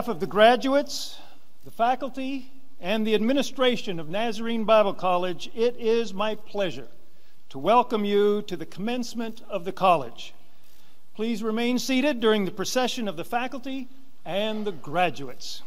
Behalf of the graduates, the faculty, and the administration of Nazarene Bible College, it is my pleasure to welcome you to the commencement of the college. Please remain seated during the procession of the faculty and the graduates.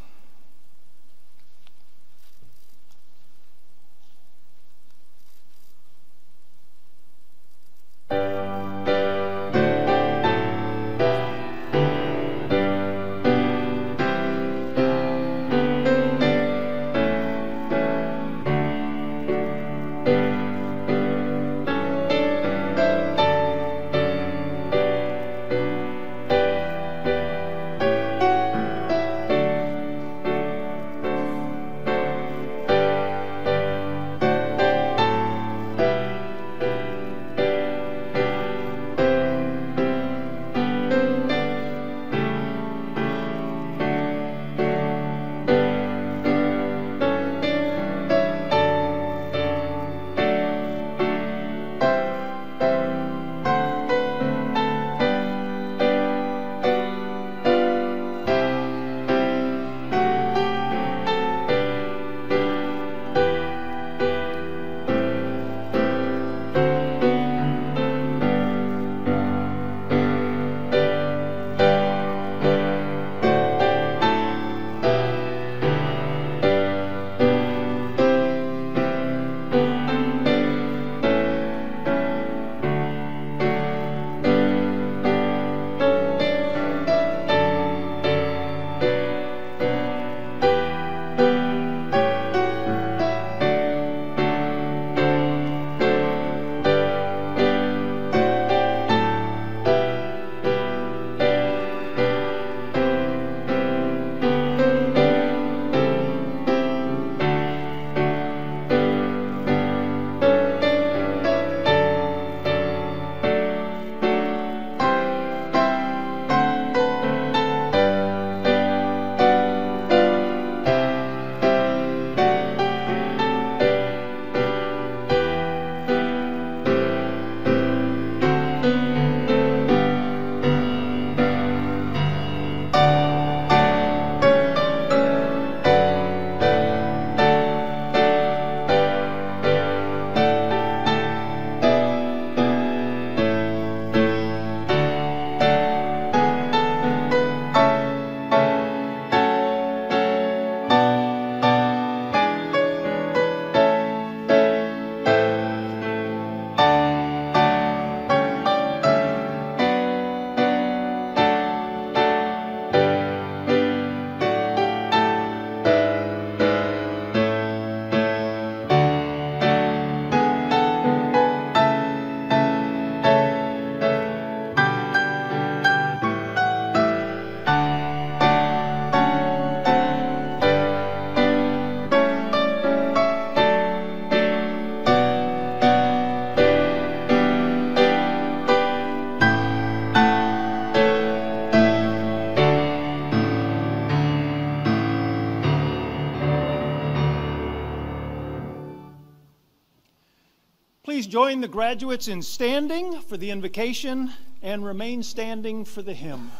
Join the graduates in standing for the invocation and remain standing for the hymn.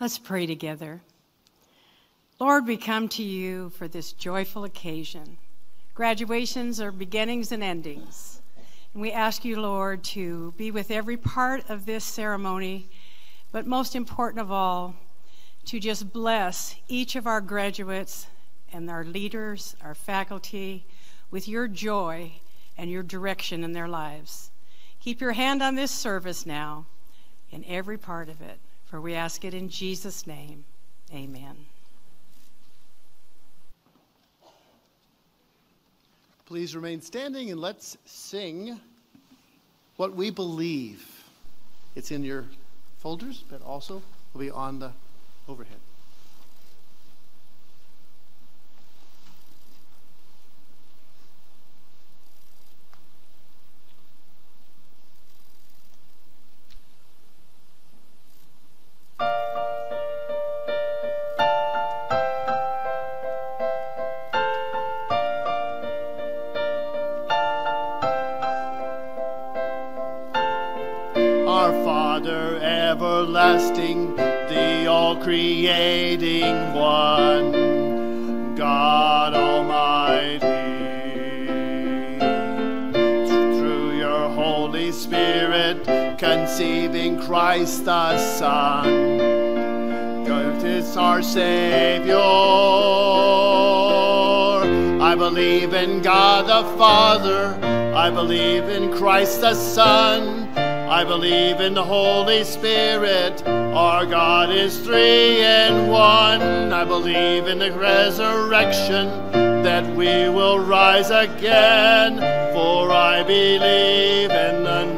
Let's pray together. Lord, we come to you for this joyful occasion. Graduations are beginnings and endings. And we ask you, Lord, to be with every part of this ceremony, but most important of all, to just bless each of our graduates and our leaders, our faculty, with your joy and your direction in their lives. Keep your hand on this service now in every part of it, for we ask it in Jesus' name. Amen. Please remain standing and let's sing what we believe. It's in your folders, but also will be on the overhead. everlasting, in the Holy Spirit. Our God is three in one. I believe in the resurrection that we will rise again. For I believe in the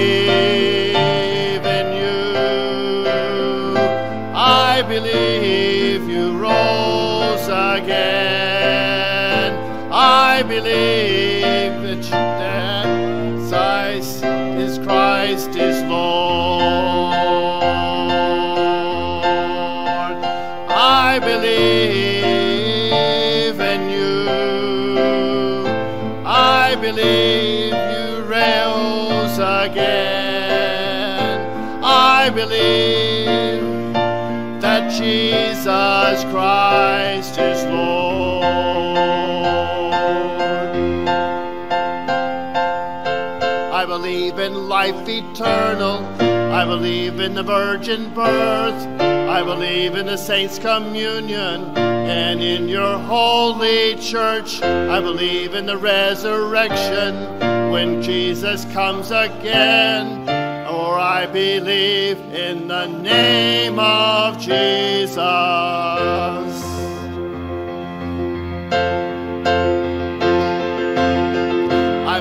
I believe that, Christ is Christ is Lord. I believe in you. I believe you rose again. I believe that Jesus Christ believe in life eternal. I believe in the virgin birth. I believe in the saints' communion and in your holy church. I believe in the resurrection when Jesus comes again. Or I believe in the name of Jesus.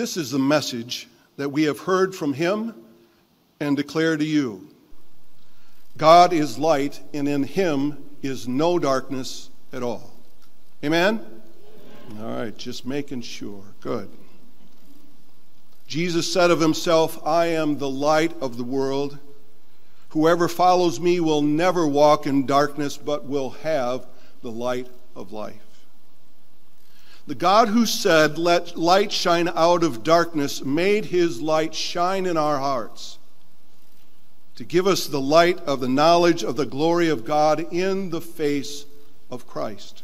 This is the message that we have heard from him and declare to you God is light, and in him is no darkness at all. Amen? All right, just making sure. Good. Jesus said of himself, I am the light of the world. Whoever follows me will never walk in darkness, but will have the light of life. The God who said, Let light shine out of darkness, made his light shine in our hearts to give us the light of the knowledge of the glory of God in the face of Christ.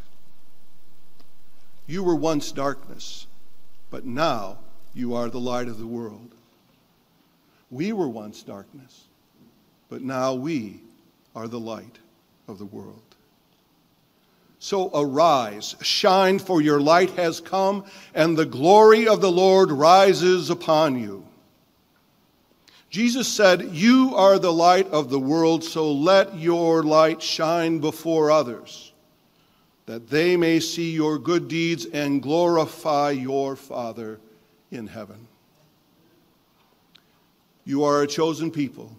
You were once darkness, but now you are the light of the world. We were once darkness, but now we are the light of the world. So arise, shine, for your light has come, and the glory of the Lord rises upon you. Jesus said, You are the light of the world, so let your light shine before others, that they may see your good deeds and glorify your Father in heaven. You are a chosen people,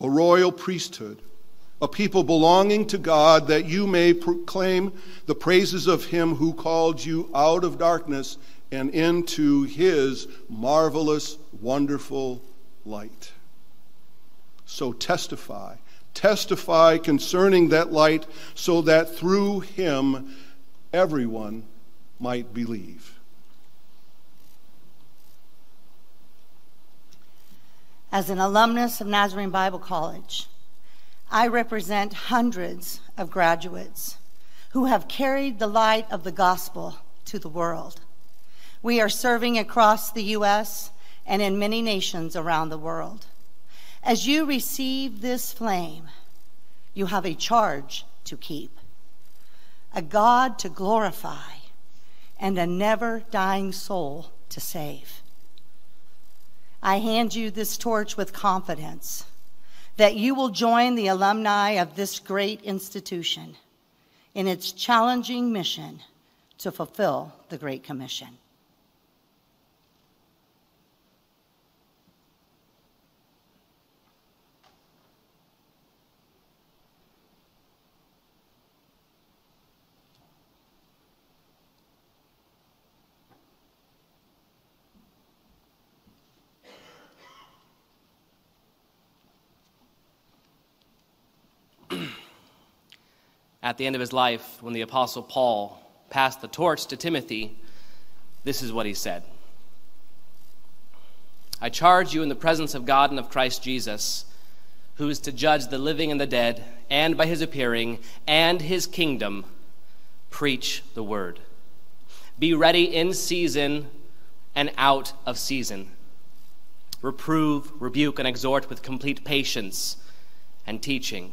a royal priesthood, a people belonging to God, that you may proclaim the praises of him who called you out of darkness and into his marvelous, wonderful light. So testify. Testify concerning that light so that through him everyone might believe. As an alumnus of Nazarene Bible College, I represent hundreds of graduates who have carried the light of the gospel to the world. We are serving across the U.S and in many nations around the world. As you receive this flame, you have a charge to keep, a God to glorify, and a never dying soul to save. I hand you this torch with confidence that you will join the alumni of this great institution in its challenging mission to fulfill the Great Commission. At the end of his life, when the Apostle Paul passed the torch to Timothy, this is what he said I charge you in the presence of God and of Christ Jesus, who is to judge the living and the dead, and by his appearing and his kingdom, preach the word. Be ready in season and out of season. Reprove, rebuke, and exhort with complete patience and teaching.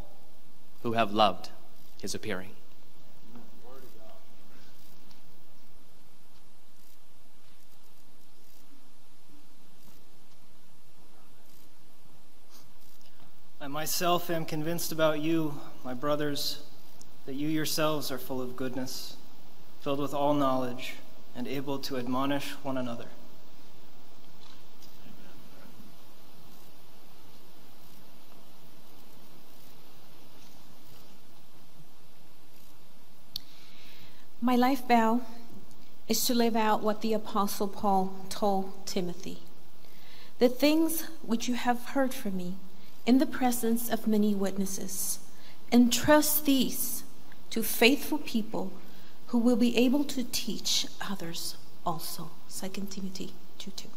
who have loved his appearing. I myself am convinced about you, my brothers, that you yourselves are full of goodness, filled with all knowledge, and able to admonish one another. My life vow is to live out what the Apostle Paul told Timothy. The things which you have heard from me in the presence of many witnesses, entrust these to faithful people who will be able to teach others also. 2 Timothy 2 2.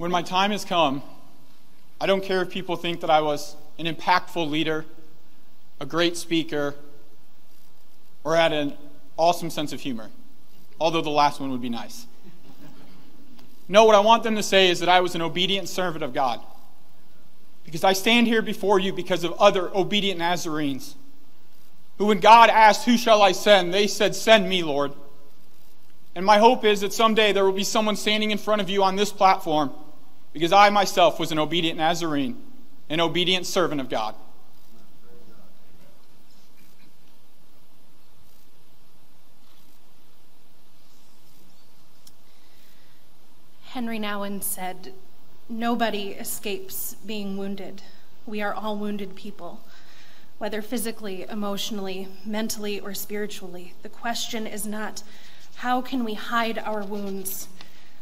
When my time has come, I don't care if people think that I was an impactful leader, a great speaker, or had an awesome sense of humor, although the last one would be nice. No, what I want them to say is that I was an obedient servant of God. Because I stand here before you because of other obedient Nazarenes who, when God asked, Who shall I send? they said, Send me, Lord. And my hope is that someday there will be someone standing in front of you on this platform because I myself was an obedient Nazarene, an obedient servant of God. Henri Nouwen said, Nobody escapes being wounded. We are all wounded people, whether physically, emotionally, mentally, or spiritually. The question is not how can we hide our wounds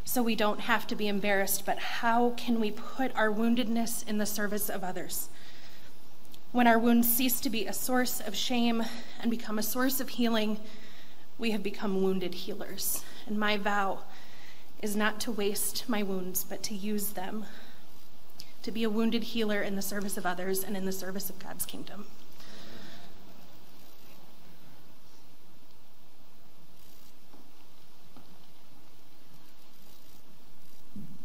so we don't have to be embarrassed, but how can we put our woundedness in the service of others? When our wounds cease to be a source of shame and become a source of healing, we have become wounded healers. And my vow is not to waste my wounds, but to use them to be a wounded healer in the service of others and in the service of God's kingdom.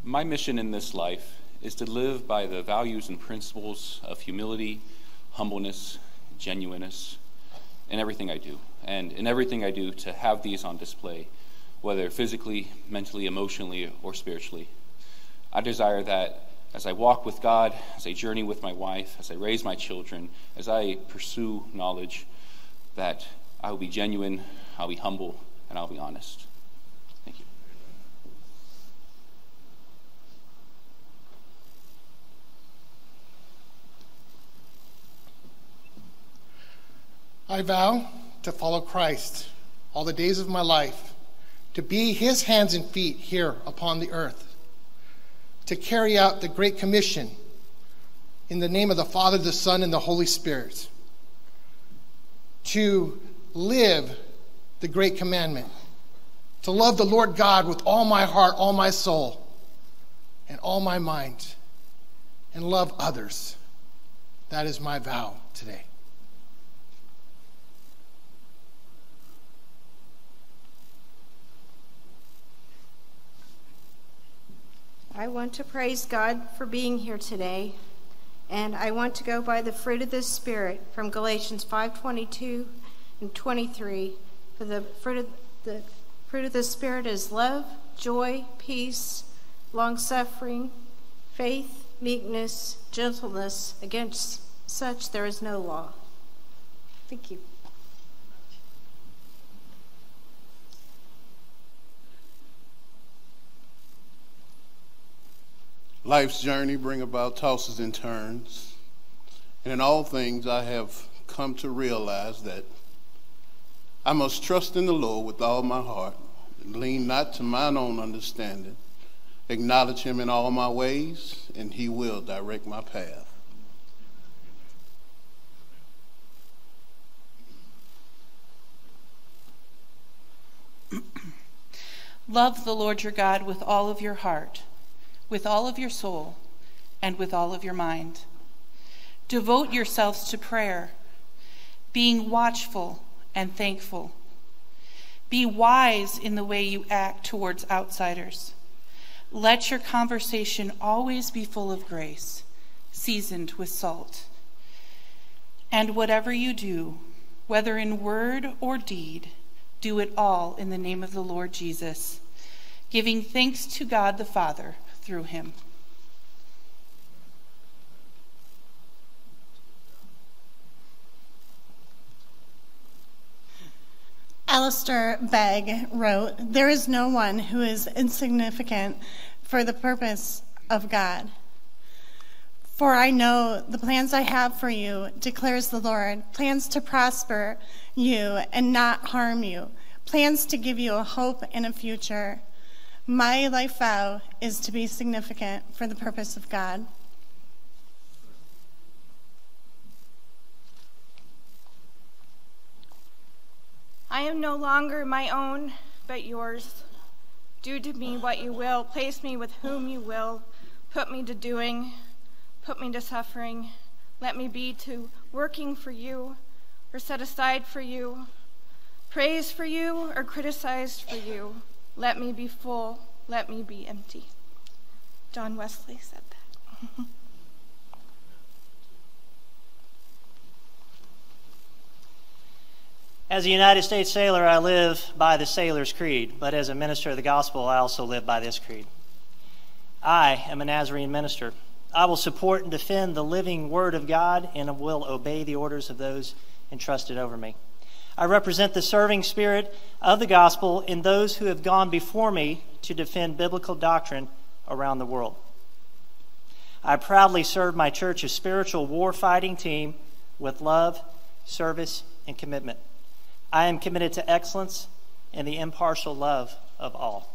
My mission in this life is to live by the values and principles of humility, humbleness, genuineness, in everything I do. And in everything I do, to have these on display whether physically, mentally, emotionally, or spiritually. I desire that as I walk with God, as I journey with my wife, as I raise my children, as I pursue knowledge, that I will be genuine, I'll be humble, and I'll be honest. I vow to follow Christ all the days of my life to be his hands and feet here upon the earth, to carry out the Great Commission in the name of the Father, the Son, and the Holy Spirit, to live the Great Commandment, to love the Lord God with all my heart, all my soul, and all my mind, and love others. That is my vow today. I want to praise God for being here today, and I want to go by the fruit of the Spirit from Galatians 5:22 and 23. For the fruit of the fruit of the Spirit is love, joy, peace, long-suffering, faith, meekness, gentleness. Against such there is no law. Thank you. Life's journey bring about tosses and turns. And in all things I have come to realize that I must trust in the Lord with all my heart, lean not to mine own understanding. Acknowledge him in all my ways, and he will direct my path. Love the Lord your God with all of your heart with all of your soul and with all of your mind. Devote yourselves to prayer, being watchful and thankful. Be wise in the way you act towards outsiders. Let your conversation always be full of grace, seasoned with salt. And whatever you do, whether in word or deed, do it all in the name of the Lord Jesus, giving thanks to God the Father through him. Alistair Begg wrote, There is no one who is insignificant for the purpose of God. For I know the plans I have for you, declares the Lord plans to prosper you and not harm you, plans to give you a hope and a future. My life vow is to be significant for the purpose of God. I am no longer my own, but yours. Do to me what you will, place me with whom you will, put me to doing, put me to suffering, let me be to working for you, or set aside for you, praised for you, or criticized for you. Let me be full, let me be empty. John Wesley said that. As a United States sailor, I live by the sailor's creed, but as a minister of the gospel, I also live by this creed. I am a Nazarene minister. I will support and defend the living word of God and will obey the orders of those entrusted over me. I represent the serving spirit of the gospel in those who have gone before me to defend biblical doctrine around the world. I proudly serve my church's spiritual war fighting team with love, service, and commitment. I am committed to excellence and the impartial love of all.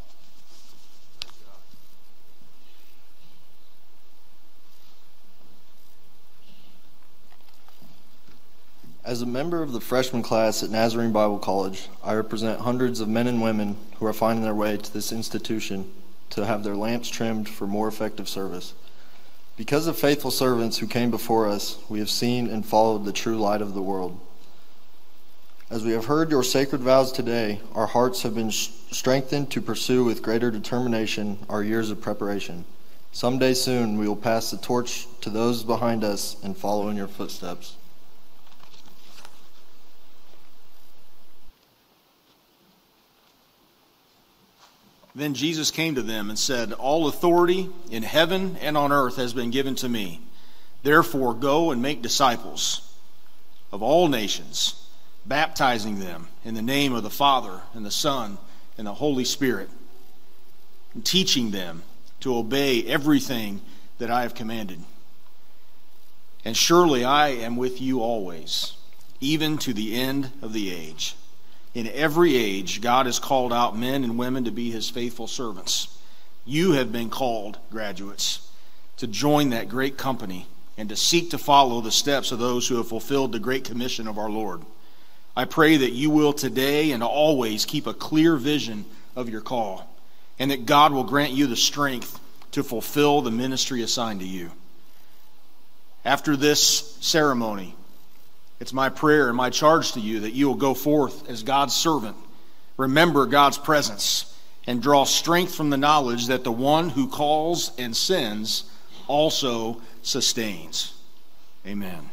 As a member of the freshman class at Nazarene Bible College, I represent hundreds of men and women who are finding their way to this institution to have their lamps trimmed for more effective service. Because of faithful servants who came before us, we have seen and followed the true light of the world. As we have heard your sacred vows today, our hearts have been strengthened to pursue with greater determination our years of preparation. Someday soon we will pass the torch to those behind us and follow in your footsteps. Then Jesus came to them and said, All authority in heaven and on earth has been given to me. Therefore, go and make disciples of all nations baptizing them in the name of the Father and the Son and the Holy Spirit, and teaching them to obey everything that I have commanded. And surely I am with you always, even to the end of the age. In every age, God has called out men and women to be his faithful servants. You have been called, graduates, to join that great company and to seek to follow the steps of those who have fulfilled the great commission of our Lord. I pray that you will today and always keep a clear vision of your call, and that God will grant you the strength to fulfill the ministry assigned to you. After this ceremony, it's my prayer and my charge to you that you will go forth as God's servant, remember God's presence, and draw strength from the knowledge that the one who calls and sends also sustains. Amen.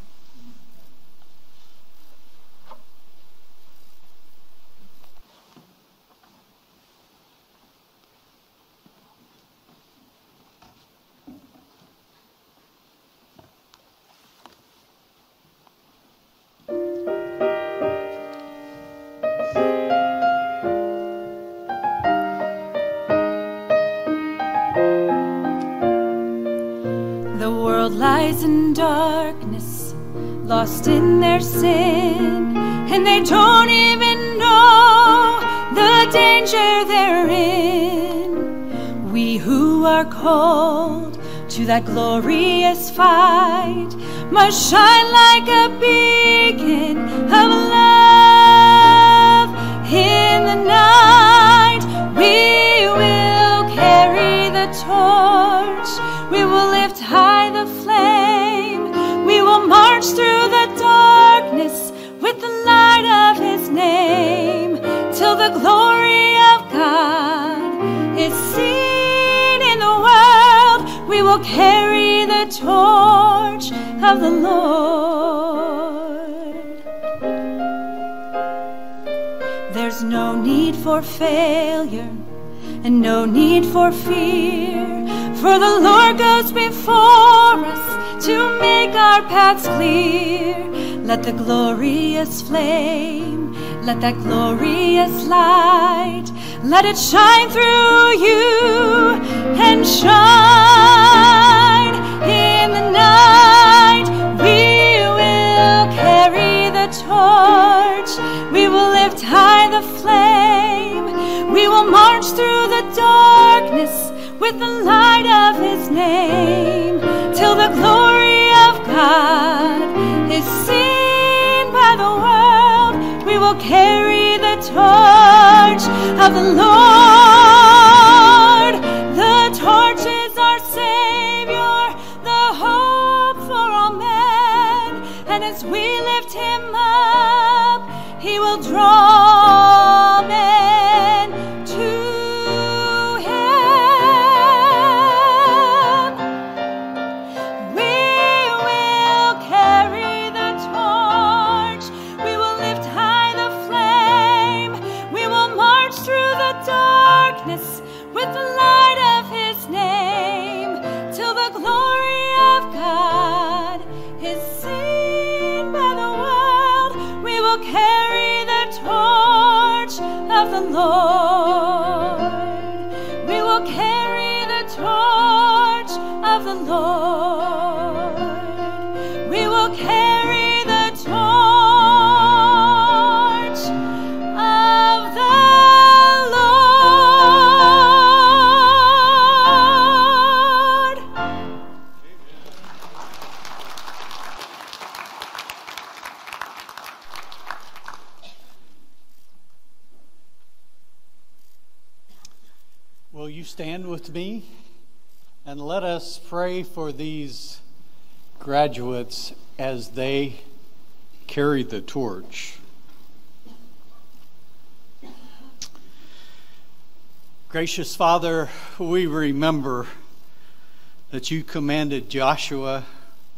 Darkness, lost in their sin, and they don't even know the danger they're in. We who are called to that glorious fight must shine like a beacon of love in the night. We will carry the torch, through the darkness with the light of his name till the glory of God is seen in the world. We will carry the torch of the Lord. There's no need for failure and no need for fear, for the Lord goes before us to make our paths clear. Let the glorious flame, let that glorious light, let it shine through you and shine in the night. We will carry the torch, we will lift high the flame, we will march through the darkness with the light of his name till the glory of God is seen by the world. We will carry the torch of the Lord. The torch is our Savior, the hope for all men. And as we lift him up, he will draw Lord. We will carry the torch of the Lord. Will you stand with me and let us pray for these graduates as they carry the torch? Gracious Father, we remember that you commanded Joshua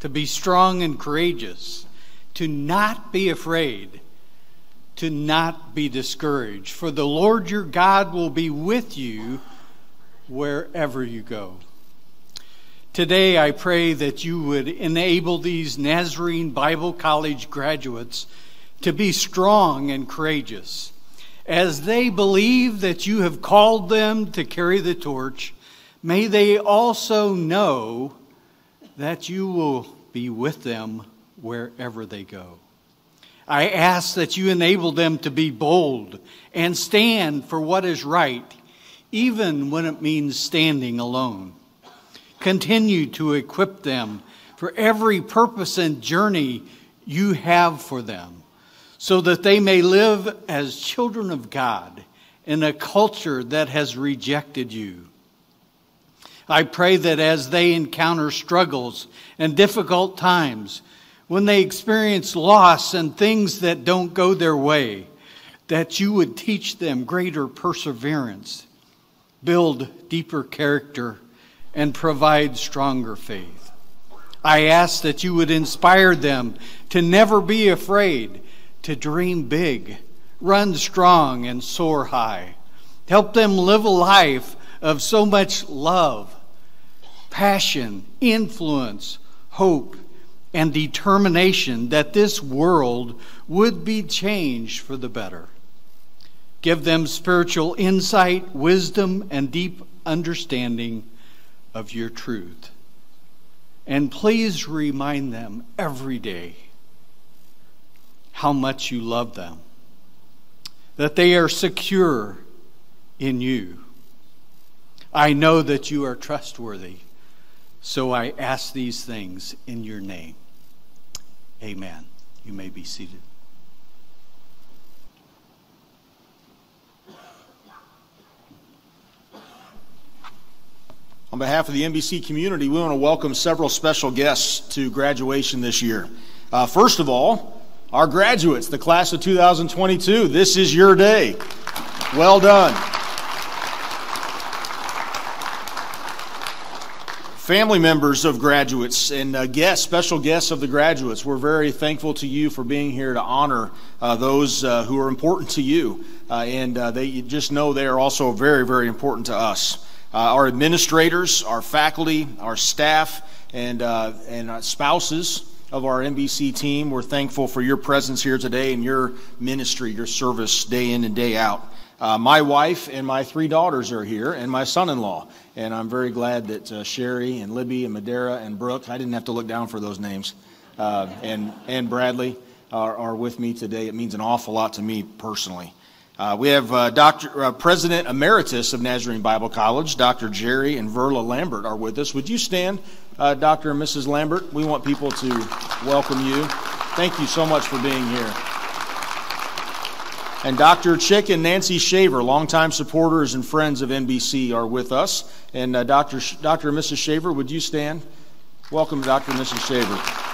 to be strong and courageous, to not be afraid, to not be discouraged, for the Lord your God will be with you wherever you go. Today, I pray that you would enable these Nazarene Bible College graduates to be strong and courageous as they believe that you have called them to carry the torch. May they also know that you will be with them wherever they go. I ask that you enable them to be bold and stand for what is right, even when it means standing alone. Continue to equip them for every purpose and journey you have for them, so that they may live as children of God in a culture that has rejected you. I pray that as they encounter struggles and difficult times, when they experience loss and things that don't go their way, that you would teach them greater perseverance, build deeper character, and provide stronger faith. I ask that you would inspire them to never be afraid, to dream big, run strong, and soar high. Help them live a life of so much love, passion, influence, hope, and determination that this world would be changed for the better. Give them spiritual insight, wisdom, and deep understanding of your truth. And please remind them every day how much you love them, that they are secure in you. I know that you are trustworthy, so I ask these things in your name. Amen. You may be seated. On behalf of the NBC community, we want to welcome several special guests to graduation this year. Uh, first of all, our graduates, the class of 2022, this is your day. Well done. Family members of graduates and uh, guests, special guests of the graduates, we're very thankful to you for being here to honor uh, those uh, who are important to you. Uh, and uh, they you just know they are also very, very important to us. Uh, our administrators, our faculty, our staff, and, and our spouses of our NBC team, we're thankful for your presence here today and your ministry, your service day in and day out. Uh, my wife and my three daughters are here, and my son in law. And I'm very glad that uh, Sherry and Libby and Madera and Brooke, I didn't have to look down for those names, uh, and, and Bradley are, are, with me today. It means an awful lot to me personally. Uh, we have uh, Dr. Uh, President Emeritus of Nazarene Bible College, Dr. Jerry and Verla Lambert, are with us. Would you stand, Dr. and Mrs. Lambert? We want people to welcome you. Thank you so much for being here. And Dr. Chic and Nancy Shaver, longtime supporters and friends of NBC, are with us. And uh, Dr. Sh- Dr. and Mrs. Shaver, would you stand? Welcome, Dr. and Mrs. Shaver.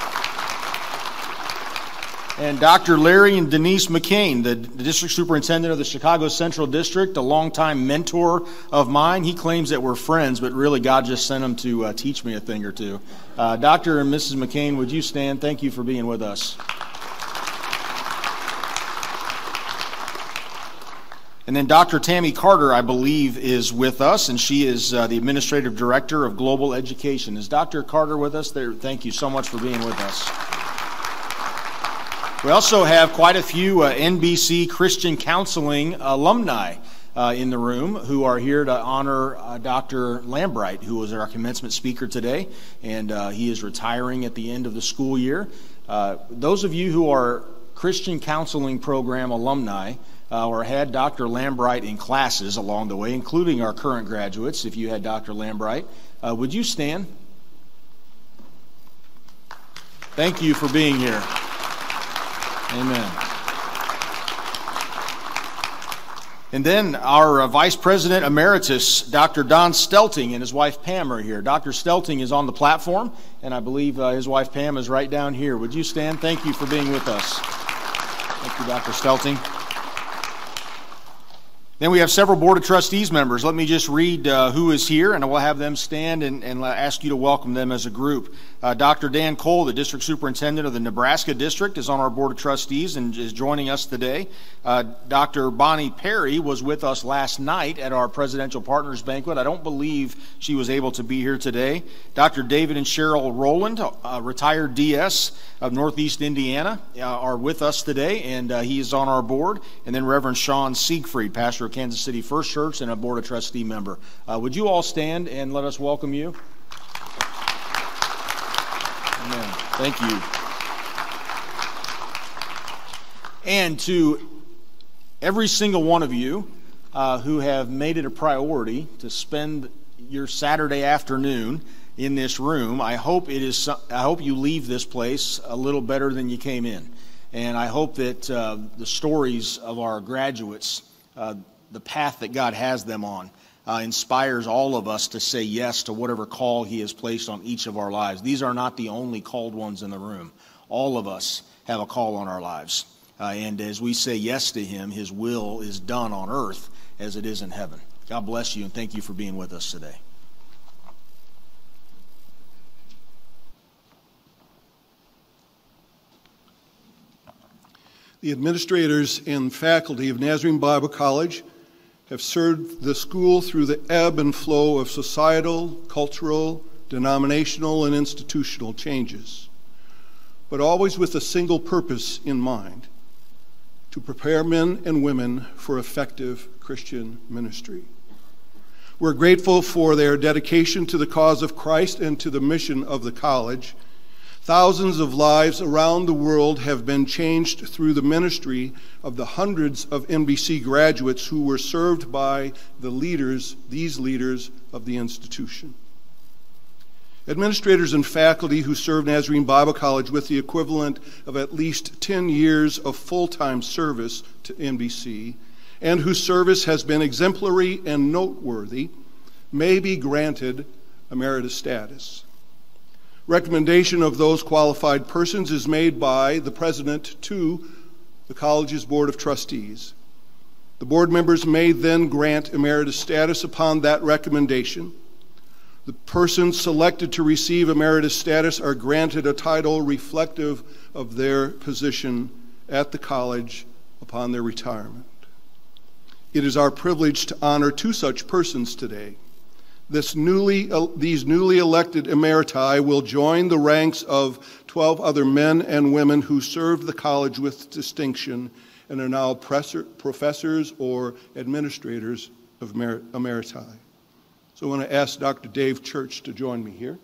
And Dr. Larry and Denise McCain, the, district superintendent of the Chicago Central District, a longtime mentor of mine. He claims that we're friends, but really God just sent him to uh, teach me a thing or two. Uh, Dr. and Mrs. McCain, would you stand? Thank you for being with us. And then Dr. Tammy Carter, I believe, is with us, and she is uh, the Administrative Director of Global Education. Is Dr. Carter with us there? Thank you so much for being with us. We also have quite a few uh, NBC Christian Counseling alumni uh, in the room who are here to honor uh, Dr. Lambright, who was our commencement speaker today, and uh, he is retiring at the end of the school year. Uh, those of you who are Christian Counseling Program alumni, uh, or had Dr. Lambright in classes along the way, including our current graduates, if you had Dr. Lambright, uh, would you stand? Thank you for being here. Amen. And then our uh, Vice President Emeritus, Dr. Don Stelting, and his wife Pam are here. Dr. Stelting is on the platform, and I believe uh, his wife Pam is right down here. Would you stand? Thank you for being with us. Thank you, Dr. Stelting. Then we have several Board of Trustees members. Let me just read uh, who is here, and we'll have them stand and, and ask you to welcome them as a group. Uh, Dr. Dan Cole, the District Superintendent of the Nebraska District, is on our Board of Trustees and is joining us today. Uh, Dr. Bonnie Perry was with us last night at our Presidential Partners Banquet. I don't believe she was able to be here today. Dr. David and Cheryl Rowland, uh, retired DS of Northeast Indiana, uh, are with us today, and uh, he is on our board. And then Reverend Sean Siegfried, pastor of Kansas City First Church and a Board of Trustee member. Uh, would you all stand and let us welcome you? Amen. Thank you. And to every single one of you uh, who have made it a priority to spend your Saturday afternoon in this room, I hope it is. I hope you leave this place a little better than you came in, and I hope that uh, the stories of our graduates, uh, the path that God has them on, uh, inspires all of us to say yes to whatever call He has placed on each of our lives. These are not the only called ones in the room. All of us have a call on our lives. Uh, and as we say yes to Him, His will is done on earth as it is in heaven. God bless you and thank you for being with us today. The administrators and faculty of Nazarene Bible College have served the school through the ebb and flow of societal, cultural, denominational, and institutional changes, but always with a single purpose in mind to prepare men and women for effective Christian ministry. We're grateful for their dedication to the cause of Christ and to the mission of the college Thousands of lives around the world have been changed through the ministry of the hundreds of NBC graduates who were served by the leaders, these leaders of the institution. Administrators and faculty who serve Nazarene Bible College with the equivalent of at least 10 years of full time service to NBC and whose service has been exemplary and noteworthy may be granted emeritus status. Recommendation of those qualified persons is made by the president to the college's board of trustees. The board members may then grant emeritus status upon that recommendation. The persons selected to receive emeritus status are granted a title reflective of their position at the college upon their retirement. It is our privilege to honor two such persons today. This newly, uh, these newly elected emeriti will join the ranks of 12 other men and women who served the college with distinction and are now professors or administrators of emeriti. So I want to ask Dr. Dave Church to join me here.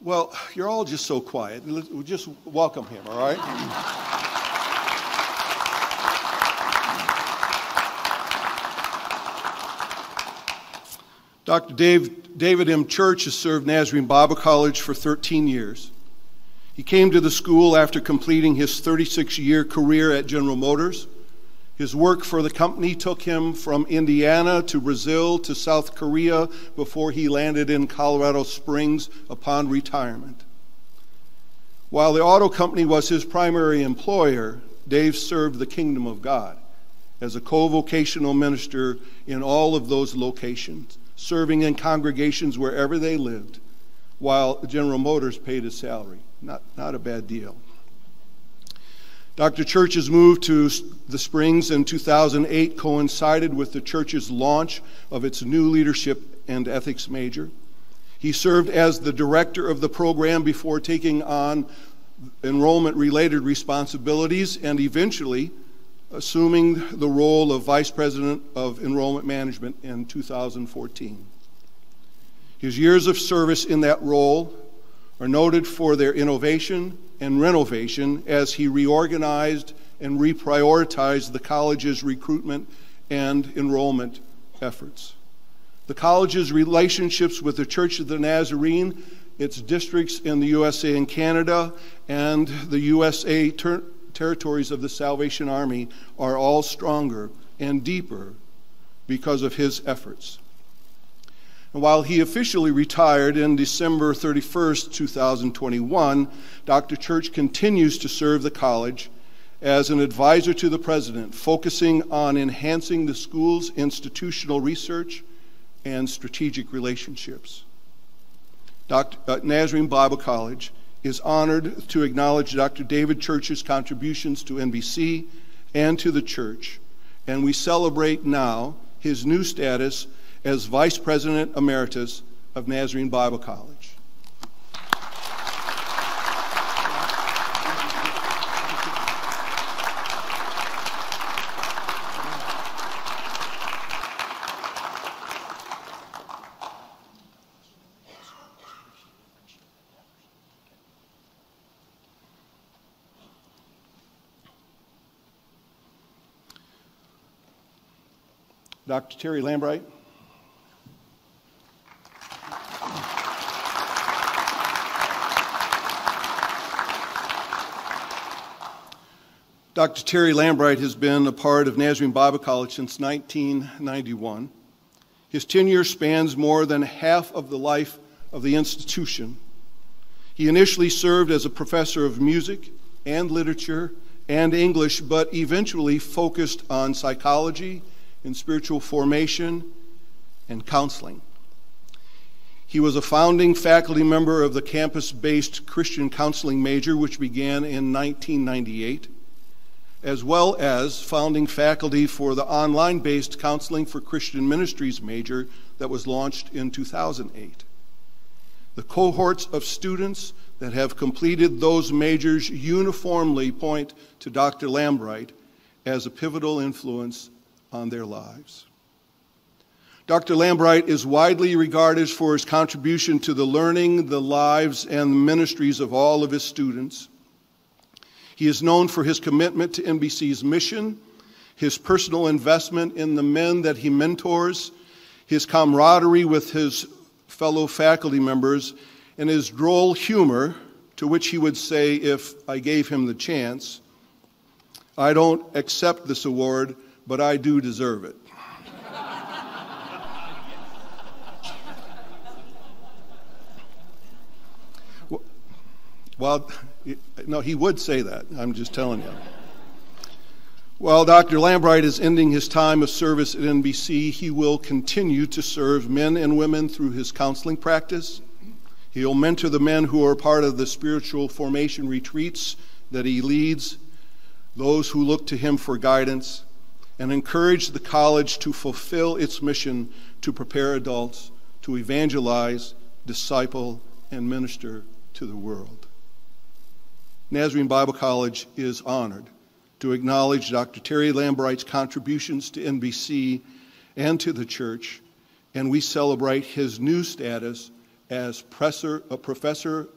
Well, you're all just so quiet. Just welcome him, all right? Dr. Dave, David M. Church has served Nazarene Bible College for 13 years. He came to the school after completing his 36 year career at General Motors. His work for the company took him from Indiana to Brazil to South Korea before he landed in Colorado Springs upon retirement. While the auto company was his primary employer, Dave served the kingdom of God as a co vocational minister in all of those locations serving in congregations wherever they lived, while General Motors paid his salary. Not, not a bad deal. Dr. Church's move to the Springs in 2008 coincided with the church's launch of its new leadership and ethics major. He served as the director of the program before taking on enrollment related responsibilities and eventually assuming the role of Vice President of Enrollment Management in 2014. His years of service in that role are noted for their innovation and renovation as he reorganized and reprioritized the college's recruitment and enrollment efforts. The college's relationships with the Church of the Nazarene, its districts in the USA and Canada, and the USA territories of the Salvation Army are all stronger and deeper because of his efforts. And while he officially retired in December 31st, 2021, Dr. Church continues to serve the college as an advisor to the president, focusing on enhancing the school's institutional research and strategic relationships. Dr. Uh, Nazarene Bible College is honored to acknowledge Dr. David Church's contributions to NBC and to the church, and we celebrate now his new status as Vice President Emeritus of Nazarene Bible College. Dr. Terry Lambright. Dr. Terry Lambright has been a part of Nazarene Bible College since 1991. His tenure spans more than half of the life of the institution. He initially served as a professor of music and literature and English, but eventually focused on psychology in spiritual formation and counseling. He was a founding faculty member of the campus based Christian counseling major, which began in 1998, as well as founding faculty for the online based Counseling for Christian Ministries major that was launched in 2008. The cohorts of students that have completed those majors uniformly point to Dr. Lambright as a pivotal influence on their lives. Dr. Lambright is widely regarded for his contribution to the learning, the lives, and the ministries of all of his students. He is known for his commitment to NBC's mission, his personal investment in the men that he mentors, his camaraderie with his fellow faculty members, and his droll humor, to which he would say, if I gave him the chance, I don't accept this award but I do deserve it. well, no, he would say that. I'm just telling you. While Dr. Lambright is ending his time of service at NBC, he will continue to serve men and women through his counseling practice. He'll mentor the men who are part of the spiritual formation retreats that he leads, those who look to him for guidance and encourage the college to fulfill its mission to prepare adults to evangelize, disciple, and minister to the world. Nazarene Bible College is honored to acknowledge Dr. Terry Lambright's contributions to NBC and to the church, and we celebrate his new status as Professor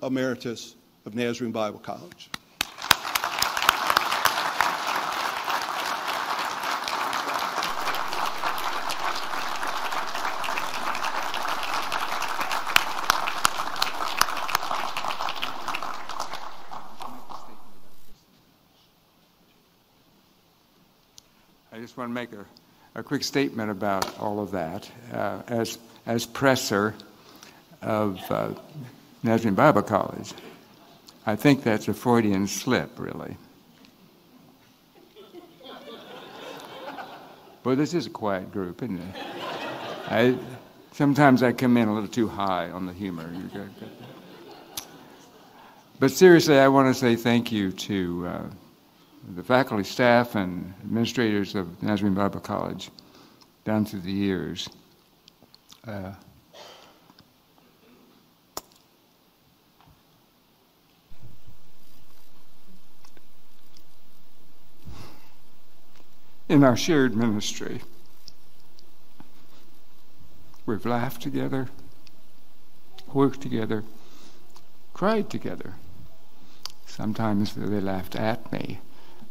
Emeritus of Nazarene Bible College. To make a, a quick statement about all of that. Uh, as, as presser of uh, Nazarene Bible College, I think that's a Freudian slip, really. Well, this is a quiet group, isn't it? I, sometimes I come in a little too high on the humor. But seriously, I want to say thank you to uh, the faculty, staff, and administrators of Nazarene Bible College down through the years. Uh, in our shared ministry, we've laughed together, worked together, cried together. Sometimes they laughed at me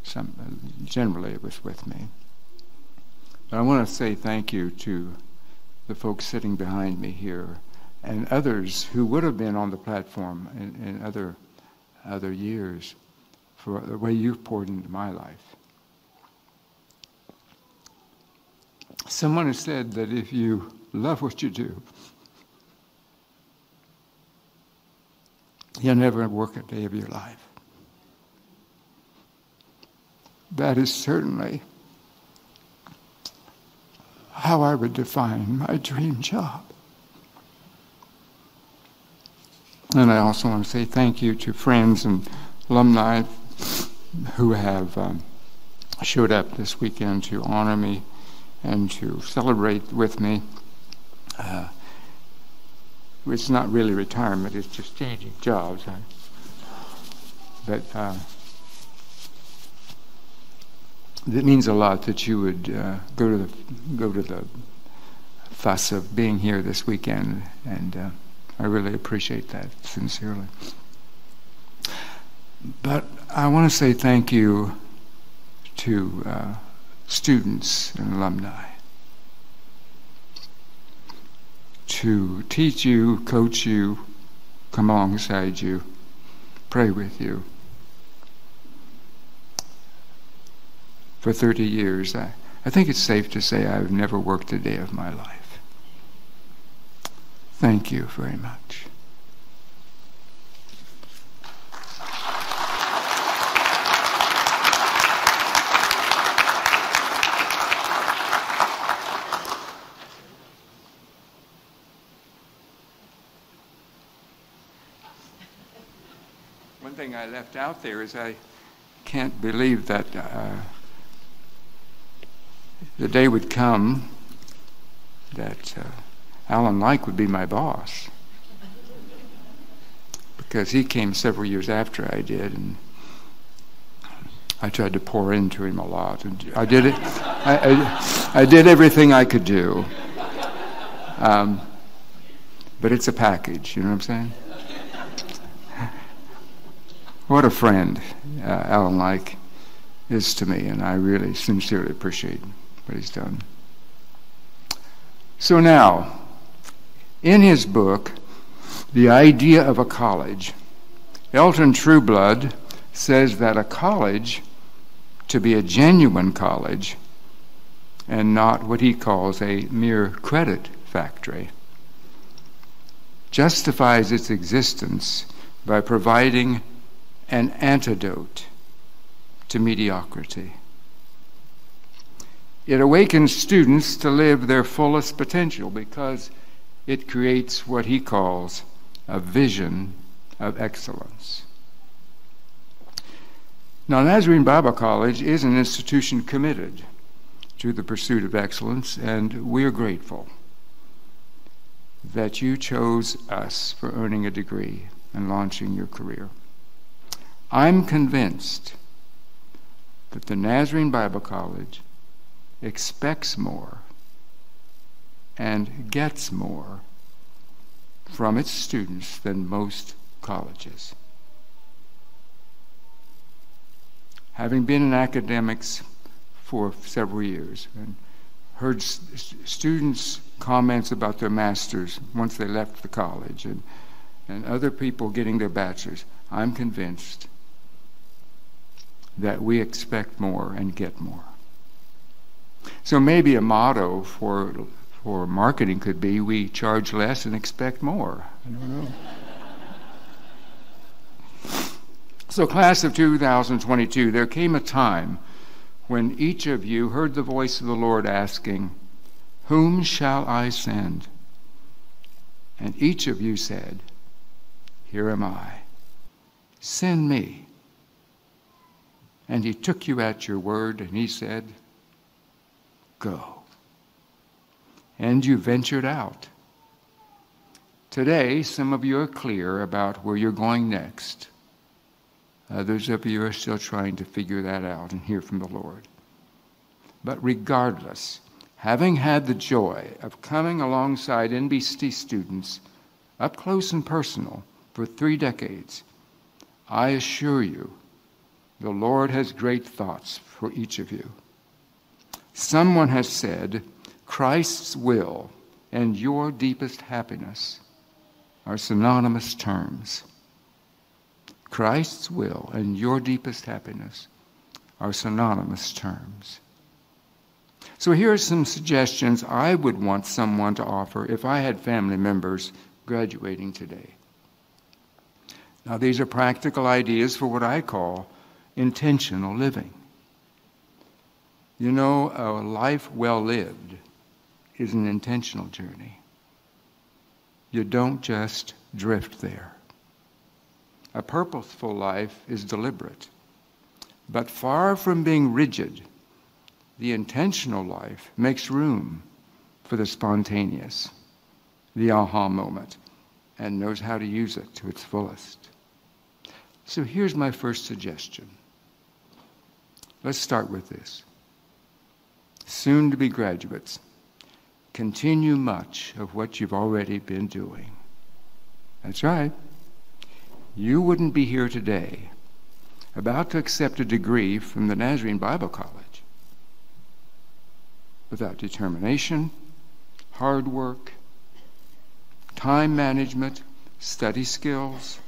some, uh, generally, it was with me. But I want to say thank you to the folks sitting behind me here and others who would have been on the platform in, in other other years for the way you've poured into my life. Someone has said that if you love what you do, you'll never work a day of your life. That is certainly how I would define my dream job. And I also want to say thank you to friends and alumni who have um, showed up this weekend to honor me and to celebrate with me. Uh, it's not really retirement, it's just changing jobs. But uh, it means a lot that you would uh, go to the go to the fuss of being here this weekend, and uh, I really appreciate that sincerely. But I want to say thank you to uh, students and alumni to teach you, coach you, come alongside you, pray with you. For 30 years, I, I think it's safe to say I've never worked a day of my life. Thank you very much. One thing I left out there is I can't believe that uh, the day would come that uh, Alan Like would be my boss. Because he came several years after I did, and I tried to pour into him a lot. And I did it. I, I, I did everything I could do. Um, but it's a package, you know what I'm saying? What a friend uh, Alan Like is to me, and I really sincerely appreciate what he's done. So now, in his book, The Idea of a College, Elton Trueblood says that a college, to be a genuine college, and not what he calls a mere credit factory, justifies its existence by providing an antidote to mediocrity. It awakens students to live their fullest potential because it creates what he calls a vision of excellence. Now, Nazarene Bible College is an institution committed to the pursuit of excellence, and we are grateful that you chose us for earning a degree and launching your career. I'm convinced that the Nazarene Bible College expects more and gets more from its students than most colleges. Having been in academics for several years and heard students' comments about their masters once they left the college and, and other people getting their bachelors, I'm convinced that we expect more and get more. So maybe a motto for for marketing could be we charge less and expect more. I don't know. so class of 2022, there came a time when each of you heard the voice of the Lord asking, "Whom shall I send?" And each of you said, "Here am I. Send me." And he took you at your word and he said, Go. And you ventured out. Today, some of you are clear about where you're going next. Others of you are still trying to figure that out and hear from the Lord. But regardless, having had the joy of coming alongside NBC students up close and personal for three decades, I assure you the Lord has great thoughts for each of you. Someone has said, Christ's will and your deepest happiness are synonymous terms. Christ's will and your deepest happiness are synonymous terms. So here are some suggestions I would want someone to offer if I had family members graduating today. Now, these are practical ideas for what I call intentional living. You know, a life well lived is an intentional journey. You don't just drift there. A purposeful life is deliberate. But far from being rigid, the intentional life makes room for the spontaneous, the aha moment, and knows how to use it to its fullest. So here's my first suggestion. Let's start with this. Soon to be graduates, continue much of what you've already been doing. That's right. You wouldn't be here today about to accept a degree from the Nazarene Bible College without determination, hard work, time management, study skills,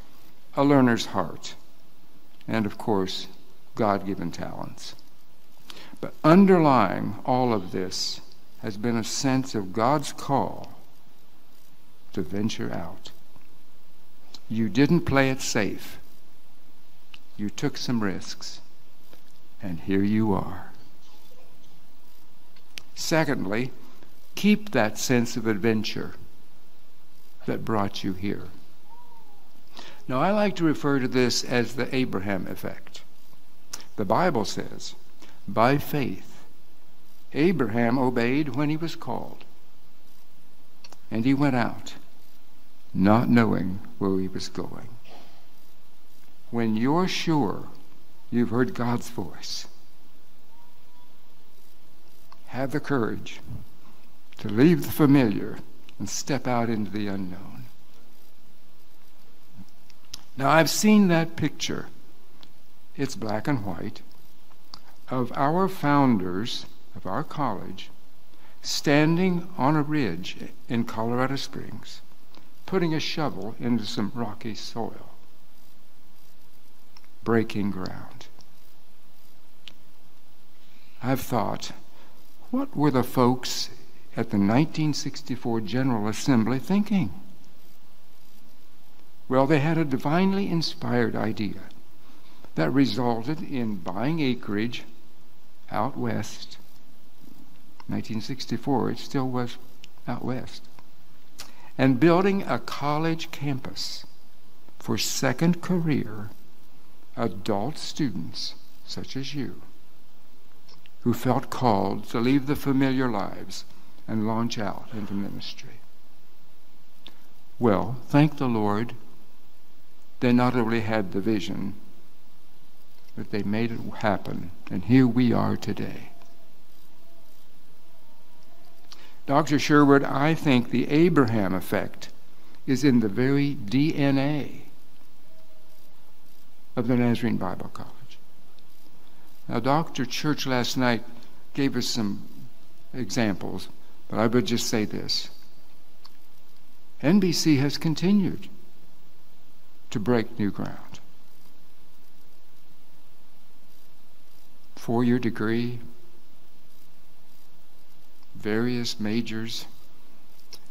a learner's heart, and of course, God given talents. But underlying all of this has been a sense of God's call to venture out. You didn't play it safe. You took some risks, and here you are. Secondly, keep that sense of adventure that brought you here. Now, I like to refer to this as the Abraham effect. The Bible says, by faith, Abraham obeyed when he was called, and he went out, not knowing where he was going. When you're sure you've heard God's voice, have the courage to leave the familiar and step out into the unknown. Now, I've seen that picture. It's black and white of our founders of our college standing on a ridge in Colorado Springs, putting a shovel into some rocky soil, breaking ground. I've thought, what were the folks at the 1964 General Assembly thinking? Well, they had a divinely inspired idea that resulted in buying acreage out west. 1964, it still was out west. And building a college campus for second career adult students such as you who felt called to leave the familiar lives and launch out into ministry. Well, thank the Lord, they not only had the vision, but they made it happen. And here we are today. Dr. Sherwood, I think the Abraham effect is in the very DNA of the Nazarene Bible College. Now, Dr. Church last night gave us some examples, but I would just say this NBC has continued to break new ground. Four year degree, various majors.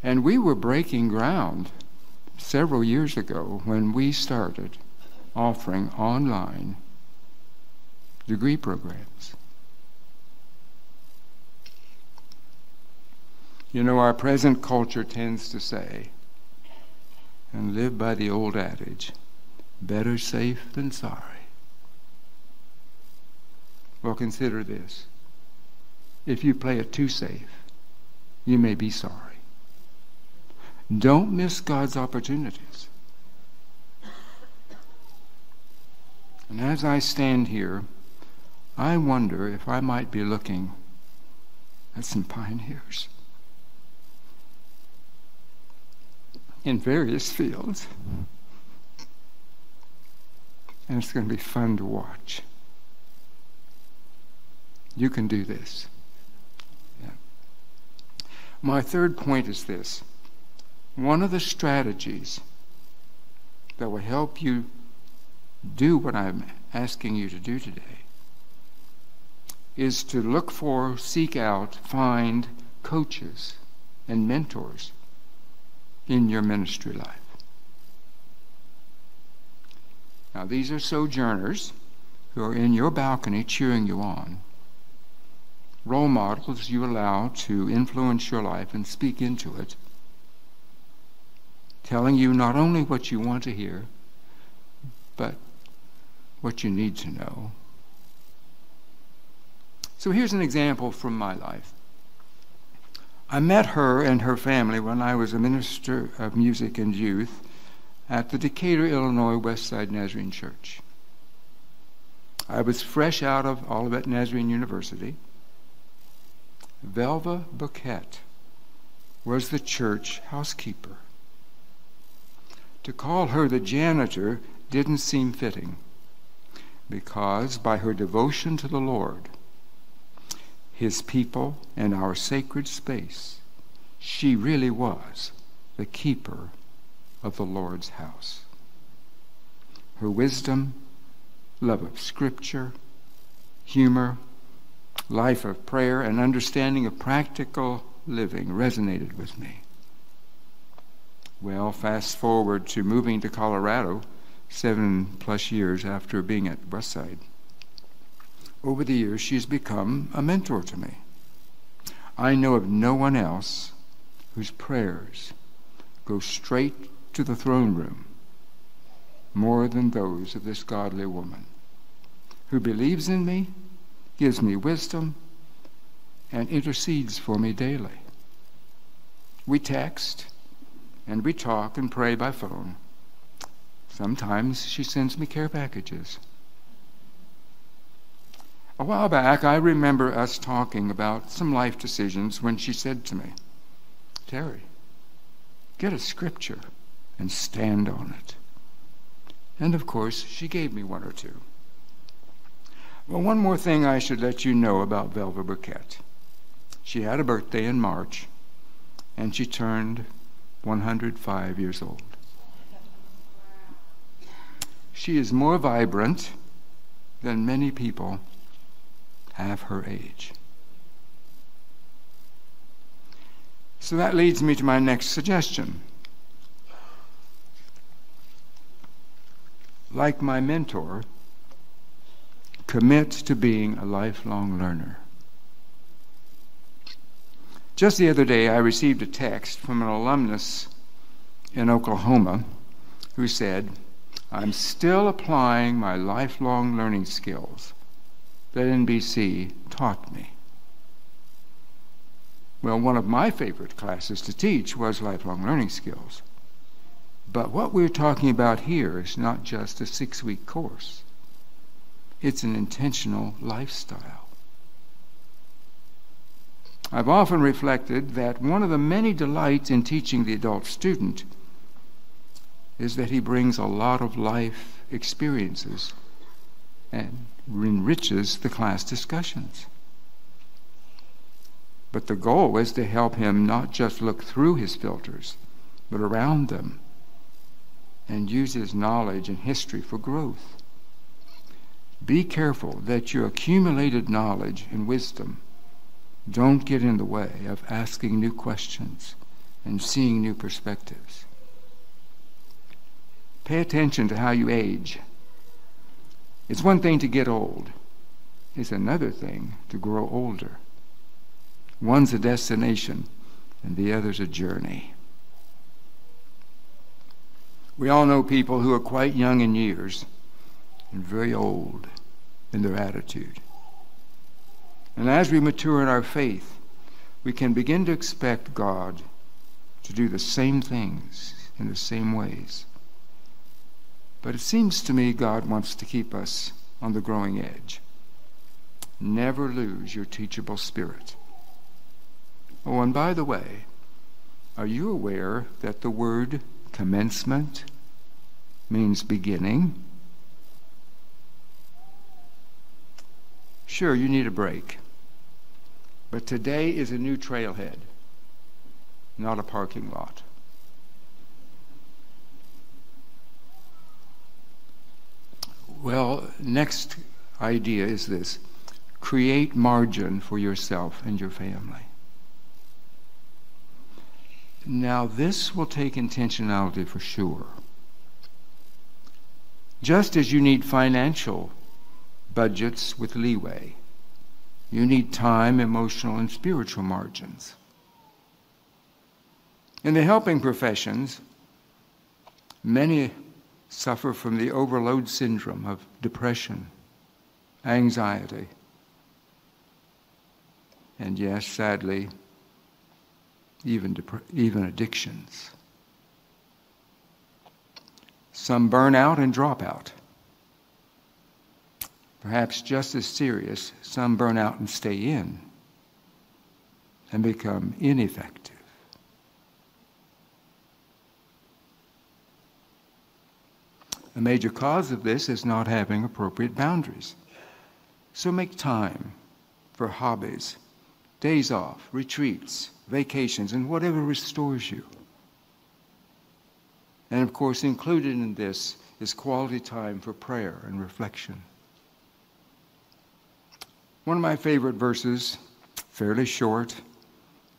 And we were breaking ground several years ago when we started offering online degree programs. You know, our present culture tends to say and live by the old adage better safe than sorry. Well, consider this. If you play it too safe, you may be sorry. Don't miss God's opportunities. And as I stand here, I wonder if I might be looking at some pioneers in various fields. And it's going to be fun to watch. You can do this. Yeah. My third point is this one of the strategies that will help you do what I'm asking you to do today is to look for, seek out, find coaches and mentors in your ministry life. Now, these are sojourners who are in your balcony cheering you on. Role models you allow to influence your life and speak into it, telling you not only what you want to hear, but what you need to know. So here's an example from my life. I met her and her family when I was a minister of music and youth at the Decatur, Illinois Westside Nazarene Church. I was fresh out of Olivet Nazarene University. Velva Bouquet was the church housekeeper. To call her the janitor didn't seem fitting because by her devotion to the Lord, his people, and our sacred space, she really was the keeper of the Lord's house. Her wisdom, love of Scripture, humor, life of prayer, and understanding of practical living resonated with me. Well, fast forward to moving to Colorado seven plus years after being at Westside over the years, she's become a mentor to me. I know of no one else whose prayers go straight to the throne room more than those of this godly woman who believes in me, gives me wisdom, and intercedes for me daily. We text and we talk and pray by phone. Sometimes she sends me care packages. A while back, I remember us talking about some life decisions when she said to me, Terry, get a scripture and stand on it. And of course, she gave me one or two. Well, one more thing I should let you know about Velva Burkett. She had a birthday in March, and she turned 105 years old. She is more vibrant than many people half her age. So that leads me to my next suggestion. Like my mentor, commit to being a lifelong learner. Just the other day, I received a text from an alumnus in Oklahoma who said, I'm still applying my lifelong learning skills that NBC taught me. Well, one of my favorite classes to teach was lifelong learning skills. But what we're talking about here is not just a six week course, it's an intentional lifestyle. I've often reflected that one of the many delights in teaching the adult student is that he brings a lot of life experiences and enriches the class discussions. But the goal is to help him not just look through his filters, but around them and use his knowledge and history for growth. Be careful that your accumulated knowledge and wisdom don't get in the way of asking new questions and seeing new perspectives. Pay attention to how you age it's one thing to get old, it's another thing to grow older. One's a destination, and the other's a journey. We all know people who are quite young in years and very old in their attitude. And as we mature in our faith, we can begin to expect God to do the same things in the same ways. But it seems to me God wants to keep us on the growing edge. Never lose your teachable spirit. Oh, and by the way, are you aware that the word commencement means beginning? Sure, you need a break. But today is a new trailhead, not a parking lot. Well, next idea is this create margin for yourself and your family. Now, this will take intentionality for sure. Just as you need financial budgets with leeway, you need time, emotional, and spiritual margins. In the helping professions, many suffer from the overload syndrome of depression, anxiety, and yes, sadly, even, dep- even addictions. Some burn out and drop out. Perhaps just as serious, some burn out and stay in and become ineffective. A major cause of this is not having appropriate boundaries. So make time for hobbies, days off, retreats, vacations, and whatever restores you. And of course, included in this is quality time for prayer and reflection. One of my favorite verses, fairly short,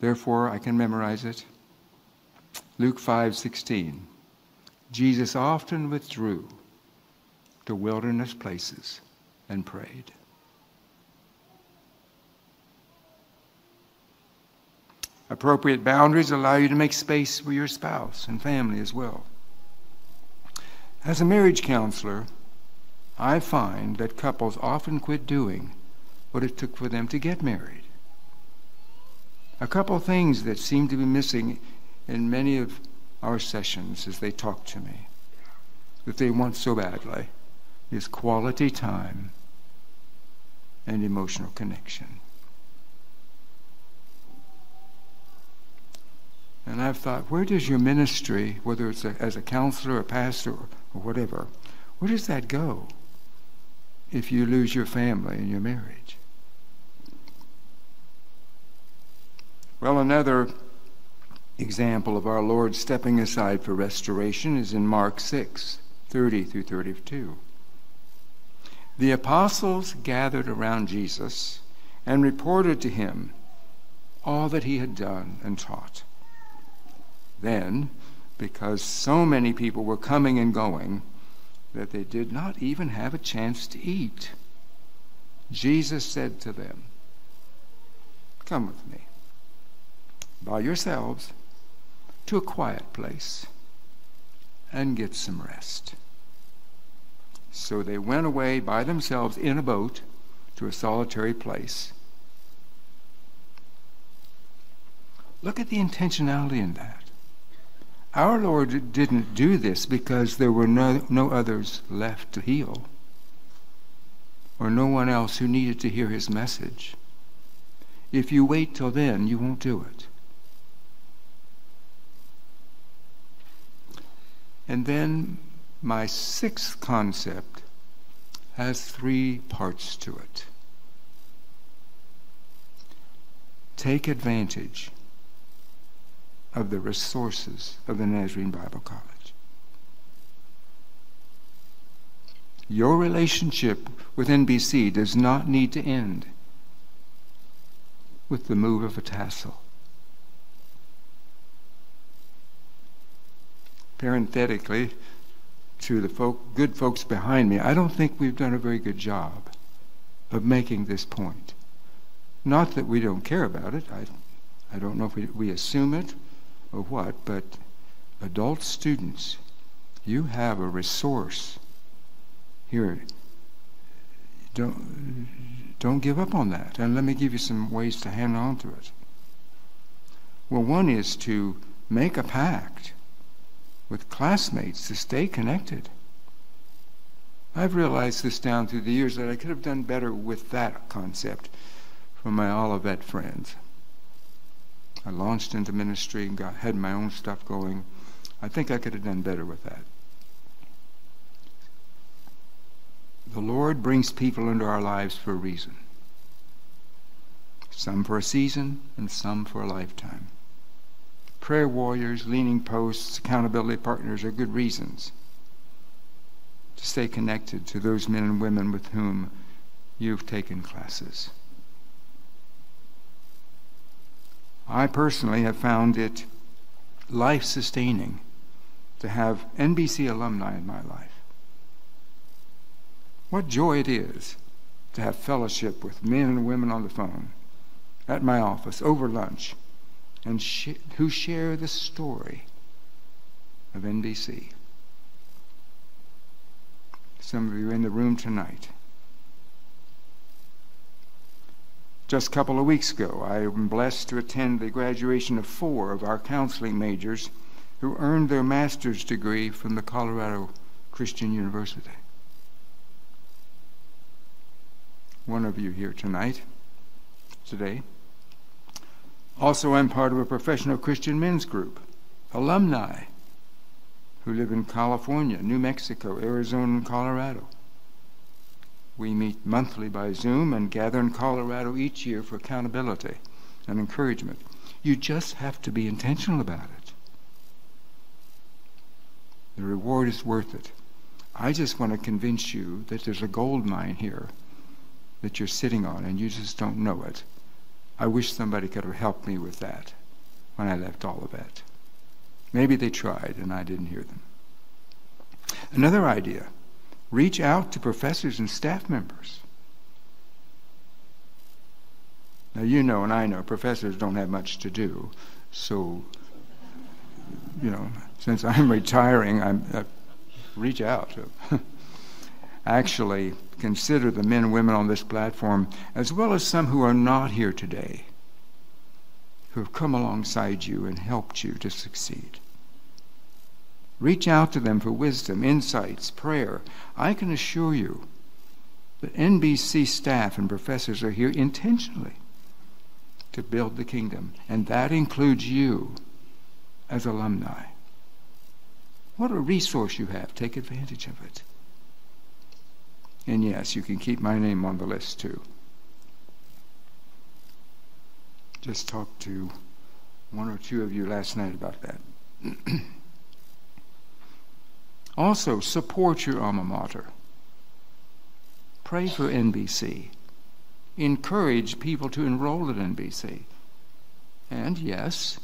therefore I can memorize it. Luke 5:16. Jesus often withdrew to wilderness places and prayed. Appropriate boundaries allow you to make space for your spouse and family as well. As a marriage counselor, I find that couples often quit doing what it took for them to get married. A couple things that seem to be missing in many of our sessions as they talk to me that they want so badly is quality time and emotional connection. And I've thought, where does your ministry, whether it's a, as a counselor, a pastor, or whatever, where does that go if you lose your family and your marriage? Well, another example of our Lord stepping aside for restoration is in Mark 6 30 through 32. The apostles gathered around Jesus and reported to him all that he had done and taught. Then, because so many people were coming and going that they did not even have a chance to eat, Jesus said to them, Come with me by yourselves to a quiet place and get some rest. So they went away by themselves in a boat to a solitary place. Look at the intentionality in that. Our Lord didn't do this because there were no, no others left to heal or no one else who needed to hear his message. If you wait till then, you won't do it. And then my sixth concept has three parts to it. Take advantage of the resources of the Nazarene Bible College. Your relationship with NBC does not need to end with the move of a tassel. Parenthetically, to the folk, good folks behind me, I don't think we've done a very good job of making this point. Not that we don't care about it. I, I don't know if we, we assume it or what, but adult students, you have a resource here. Don't, don't give up on that. And let me give you some ways to hang on to it. Well, one is to make a pact with classmates to stay connected. I've realized this down through the years that I could have done better with that concept from my Olivet friends. I launched into ministry and got, had my own stuff going. I think I could have done better with that. The Lord brings people into our lives for a reason. Some for a season and some for a lifetime. Prayer warriors, leaning posts, accountability partners are good reasons to stay connected to those men and women with whom you've taken classes. I personally have found it life sustaining to have NBC alumni in my life. What joy it is to have fellowship with men and women on the phone, at my office, over lunch, and sh- who share the story of NBC. Some of you in the room tonight. Just a couple of weeks ago, I am blessed to attend the graduation of four of our counseling majors who earned their master's degree from the Colorado Christian University. One of you here tonight, today. Also, I'm part of a professional Christian men's group, alumni who live in California, New Mexico, Arizona, and Colorado. We meet monthly by Zoom and gather in Colorado each year for accountability and encouragement. You just have to be intentional about it. The reward is worth it. I just want to convince you that there's a gold mine here that you're sitting on and you just don't know it. I wish somebody could have helped me with that when I left Olivet. Maybe they tried and I didn't hear them. Another idea reach out to professors and staff members. Now, you know, and I know, professors don't have much to do. So, you know, since I'm retiring, I'm, uh, reach out. Actually, consider the men and women on this platform, as well as some who are not here today, who have come alongside you and helped you to succeed. Reach out to them for wisdom, insights, prayer. I can assure you that NBC staff and professors are here intentionally to build the kingdom, and that includes you as alumni. What a resource you have. Take advantage of it. And yes, you can keep my name on the list too. Just talked to one or two of you last night about that. Also, support your alma mater. Pray for NBC. Encourage people to enroll at NBC. And yes,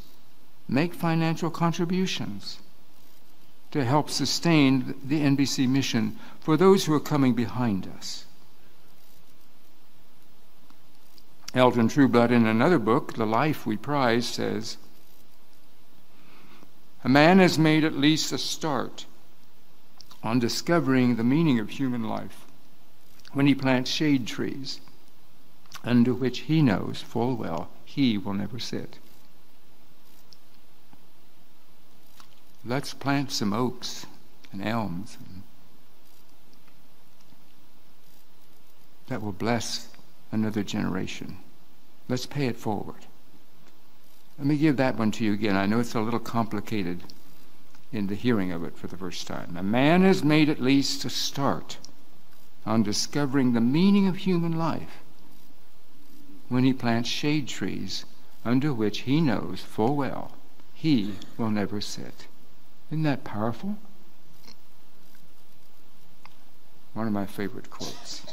make financial contributions to help sustain the NBC mission for those who are coming behind us. Elton Trueblood, in another book, The Life We Prize, says A man has made at least a start on discovering the meaning of human life when he plants shade trees under which he knows full well he will never sit. Let's plant some oaks and elms that will bless another generation. Let's pay it forward. Let me give that one to you again. I know it's a little complicated in the hearing of it for the first time. A man has made at least a start on discovering the meaning of human life when he plants shade trees under which he knows full well he will never sit. Isn't that powerful? One of my favorite quotes.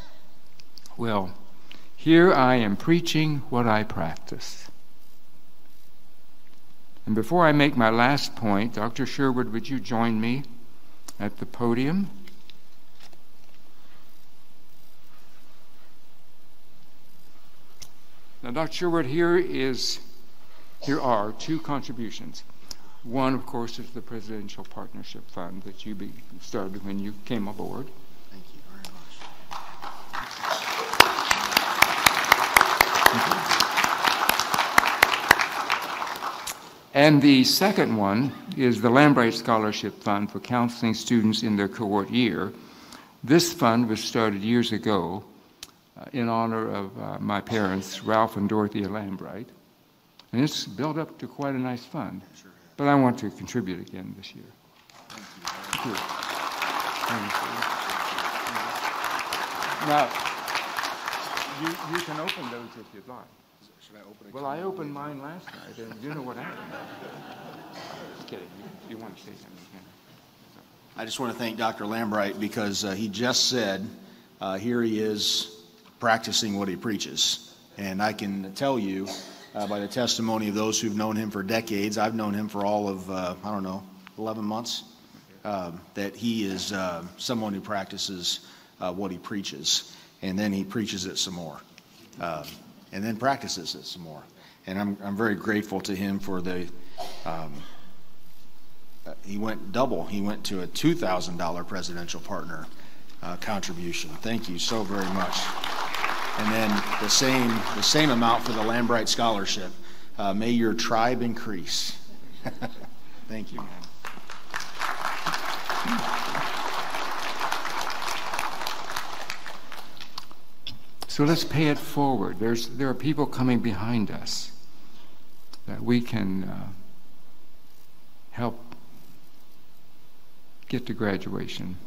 Well, here I am preaching what I practice. And before I make my last point, Dr. Sherwood, would you join me at the podium? Now, Dr. Sherwood, here is here are two contributions. One, of course, is the Presidential Partnership Fund that you started when you came aboard. Thank you very much. And the second one is the Lambright Scholarship Fund for counseling students in their cohort year. This fund was started years ago uh, in honor of uh, my parents, Ralph and Dorothea Lambright, And it's built up to quite a nice fund. But I want to contribute again this year. Thank you. Thank you. Now, you, you can open those if you'd like. Should I open it? Well, I opened mine last night, and you know what happened. Just kidding. You, you want to say something? you can. I just want to thank Dr. Lambright because uh, he just said, uh, here he is practicing what he preaches. And I can tell you uh, by the testimony of those who've known him for decades, I've known him for all of, uh, I don't know, 11 months, um, that he is uh, someone who practices uh, what he preaches. And then he preaches it some more. Um, and then practices it some more. And I'm, I'm very grateful to him for the. Um, uh, he went double. He went to a $2,000 presidential partner uh, contribution. Thank you so very much. And then the same, the same amount for the Lambright Scholarship. Uh, may your tribe increase. Thank you. So let's pay it forward. There's, there are people coming behind us that we can uh, help get to graduation.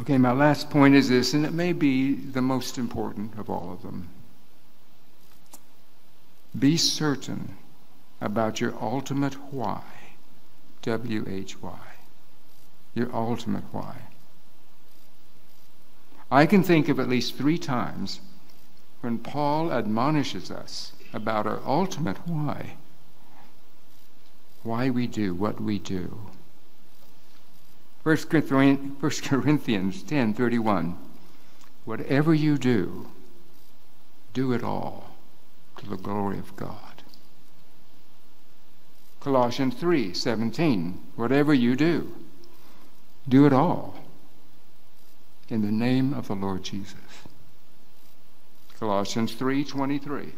Okay, my last point is this, and it may be the most important of all of them. Be certain about your ultimate why. W H Y. Your ultimate why. I can think of at least three times when Paul admonishes us about our ultimate why. Why we do what we do. 1 Corinthians 10 31. Whatever you do, do it all to the glory of God. Colossians 3 17. Whatever you do, do it all in the name of the Lord Jesus. Colossians 3:23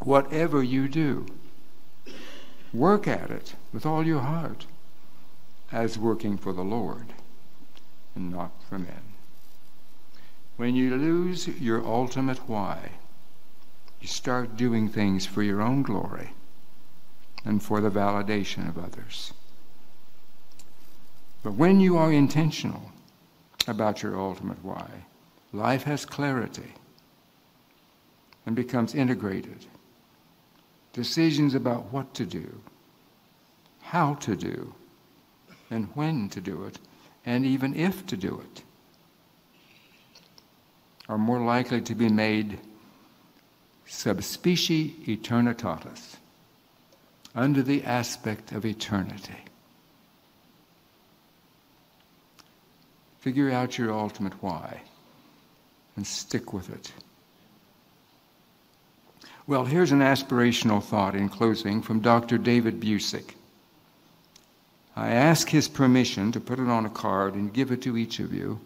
Whatever you do work at it with all your heart as working for the Lord and not for men. When you lose your ultimate why, you start doing things for your own glory and for the validation of others. But when you are intentional about your ultimate why. Life has clarity and becomes integrated. Decisions about what to do, how to do, and when to do it, and even if to do it, are more likely to be made sub specie aeternitatis, under the aspect of eternity. Figure out your ultimate why and stick with it. Well, here's an aspirational thought in closing from Dr. David Busic. I ask his permission to put it on a card and give it to each of you.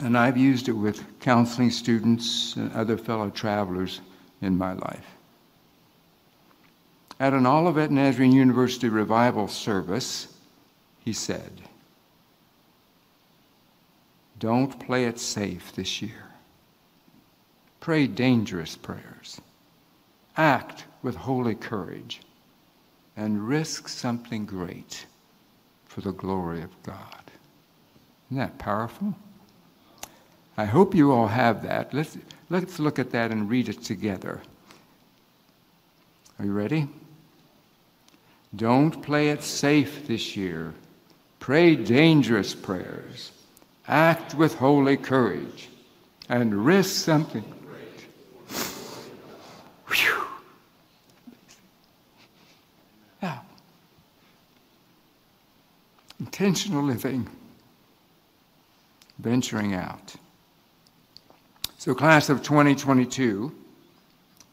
And I've used it with counseling students and other fellow travelers in my life. At an Olivet Nazarene University revival service, he said, Don't play it safe this year. Pray dangerous prayers. Act with holy courage and risk something great for the glory of God. Isn't that powerful? I hope you all have that. Let's, let's look at that and read it together. Are you ready? Don't play it safe this year. Pray dangerous prayers. Act with holy courage and risk something great. Whew. Now, intentional living, venturing out. So, class of 2022,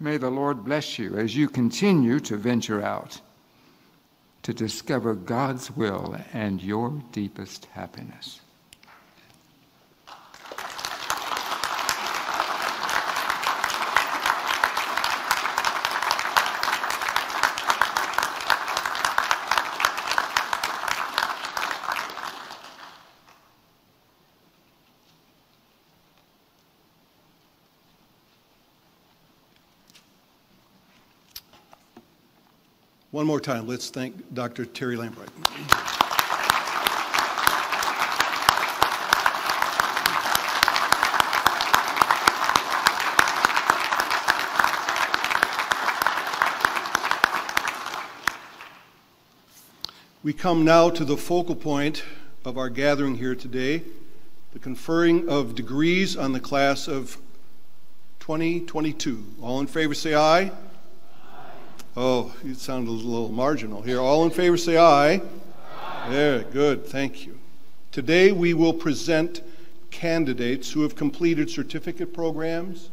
may the Lord bless you as you continue to venture out to discover God's will and your deepest happiness. One more time, let's thank Dr. Terry Lambright. We come now to the focal point of our gathering here today the conferring of degrees on the class of 2022. All in favor say aye. Oh, you sound a little marginal here. All in favor say aye. aye. There, good, thank you. Today we will present candidates who have completed certificate programs,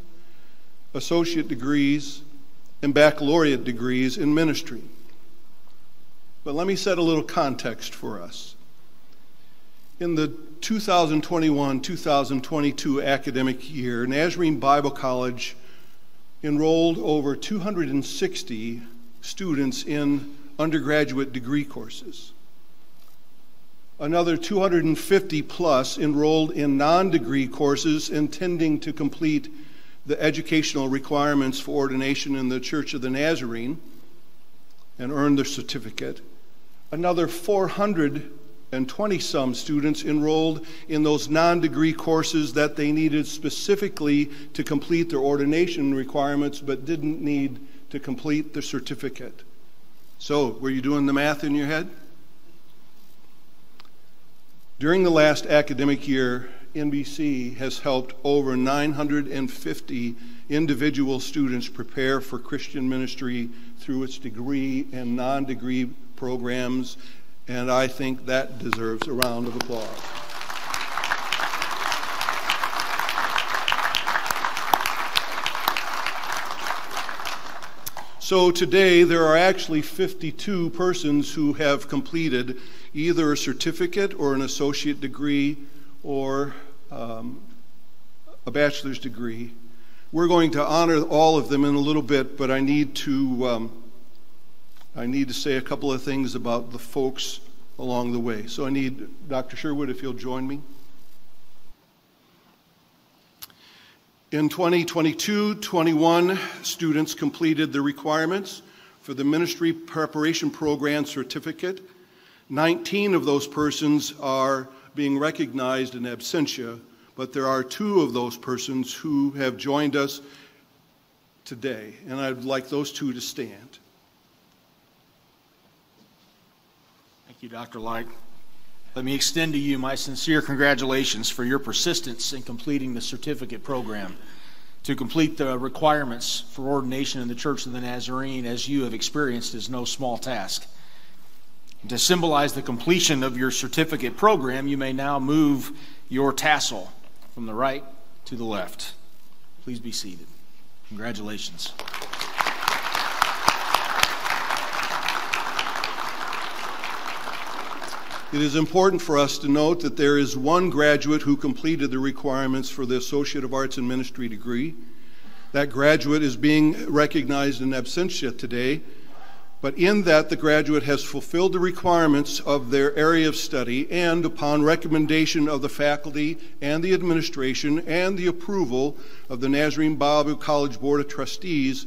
associate degrees, and baccalaureate degrees in ministry. But let me set a little context for us. In the 2021 2022 academic year, Nazarene Bible College enrolled over 260 students in undergraduate degree courses. Another 250 plus enrolled in non degree courses intending to complete the educational requirements for ordination in the Church of the Nazarene and earn their certificate. Another 400 and 20 some students enrolled in those non degree courses that they needed specifically to complete their ordination requirements but didn't need to complete the certificate. So, were you doing the math in your head? During the last academic year, NBC has helped over 950 individual students prepare for Christian ministry through its degree and non degree programs and I think that deserves a round of applause. So today there are actually 52 persons who have completed either a certificate or an associate degree or um, a bachelor's degree. We're going to honor all of them in a little bit, but I need to um, I need to say a couple of things about the folks along the way. So I need Dr. Sherwood, if you'll join me. In 2022 21, students completed the requirements for the Ministry Preparation Program certificate. 19 of those persons are being recognized in absentia, but there are two of those persons who have joined us today, and I'd like those two to stand. Thank you, Dr. Light. Let me extend to you my sincere congratulations for your persistence in completing the certificate program. To complete the requirements for ordination in the Church of the Nazarene, as you have experienced, is no small task. To symbolize the completion of your certificate program, you may now move your tassel from the right to the left. Please be seated. Congratulations. It is important for us to note that there is one graduate who completed the requirements for the Associate of Arts in Ministry degree. That graduate is being recognized in absentia today, but in that the graduate has fulfilled the requirements of their area of study and, upon recommendation of the faculty and the administration and the approval of the Nazarene Bible College Board of Trustees,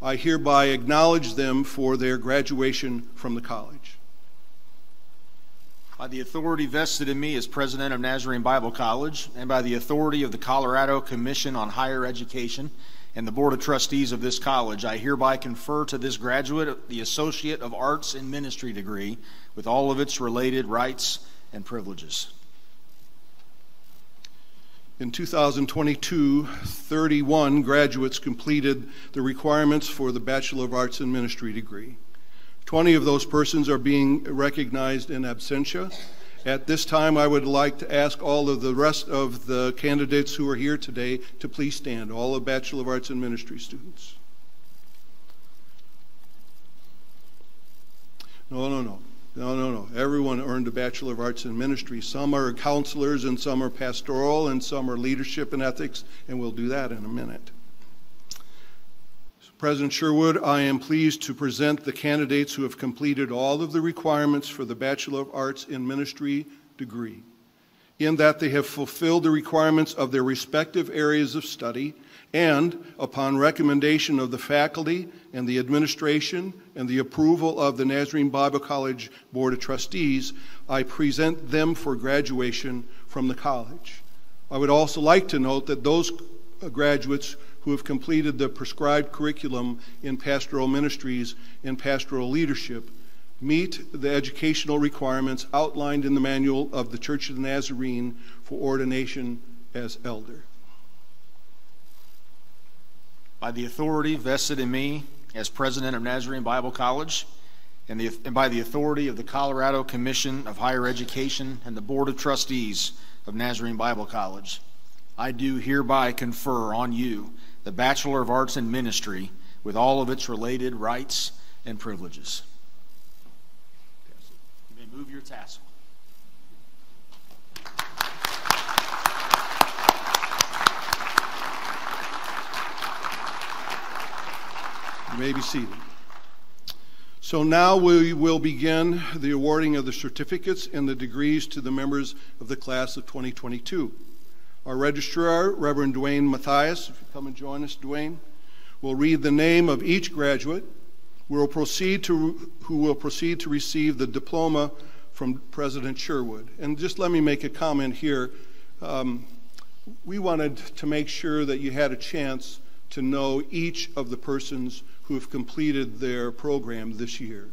I hereby acknowledge them for their graduation from the college. By the authority vested in me as president of Nazarene Bible College, and by the authority of the Colorado Commission on Higher Education and the Board of Trustees of this college, I hereby confer to this graduate the Associate of Arts in Ministry degree with all of its related rights and privileges. In 2022, 31 graduates completed the requirements for the Bachelor of Arts in Ministry degree. 20 of those persons are being recognized in absentia. At this time, I would like to ask all of the rest of the candidates who are here today to please stand, all the Bachelor of Arts in Ministry students. No, no, no. No, no, no. Everyone earned a Bachelor of Arts in Ministry. Some are counselors, and some are pastoral, and some are leadership and ethics, and we'll do that in a minute. President Sherwood, I am pleased to present the candidates who have completed all of the requirements for the Bachelor of Arts in Ministry degree. in that they have fulfilled the requirements of their respective areas of study, and upon recommendation of the faculty and the administration and the approval of the Nazarene Bible College Board of Trustees, I present them for graduation from the college. I would also like to note that those graduates who have completed the prescribed curriculum in pastoral ministries and pastoral leadership meet the educational requirements outlined in the manual of the Church of the Nazarene for ordination as elder. By the authority vested in me as president of Nazarene Bible College, and, the, and by the authority of the Colorado Commission of Higher Education and the Board of Trustees of Nazarene Bible College, I do hereby confer on you the Bachelor of Arts in Ministry with all of its related rights and privileges. You may move your tassel. You may be seated. So now we will begin the awarding of the certificates and the degrees to the members of the class of 2022. Our registrar, Reverend Dwayne Matthias, if you come and join us, Dwayne, will read the name of each graduate will proceed to, who will proceed to receive the diploma from President Sherwood. And just let me make a comment here. Um, we wanted to make sure that you had a chance to know each of the persons who have completed their program this year.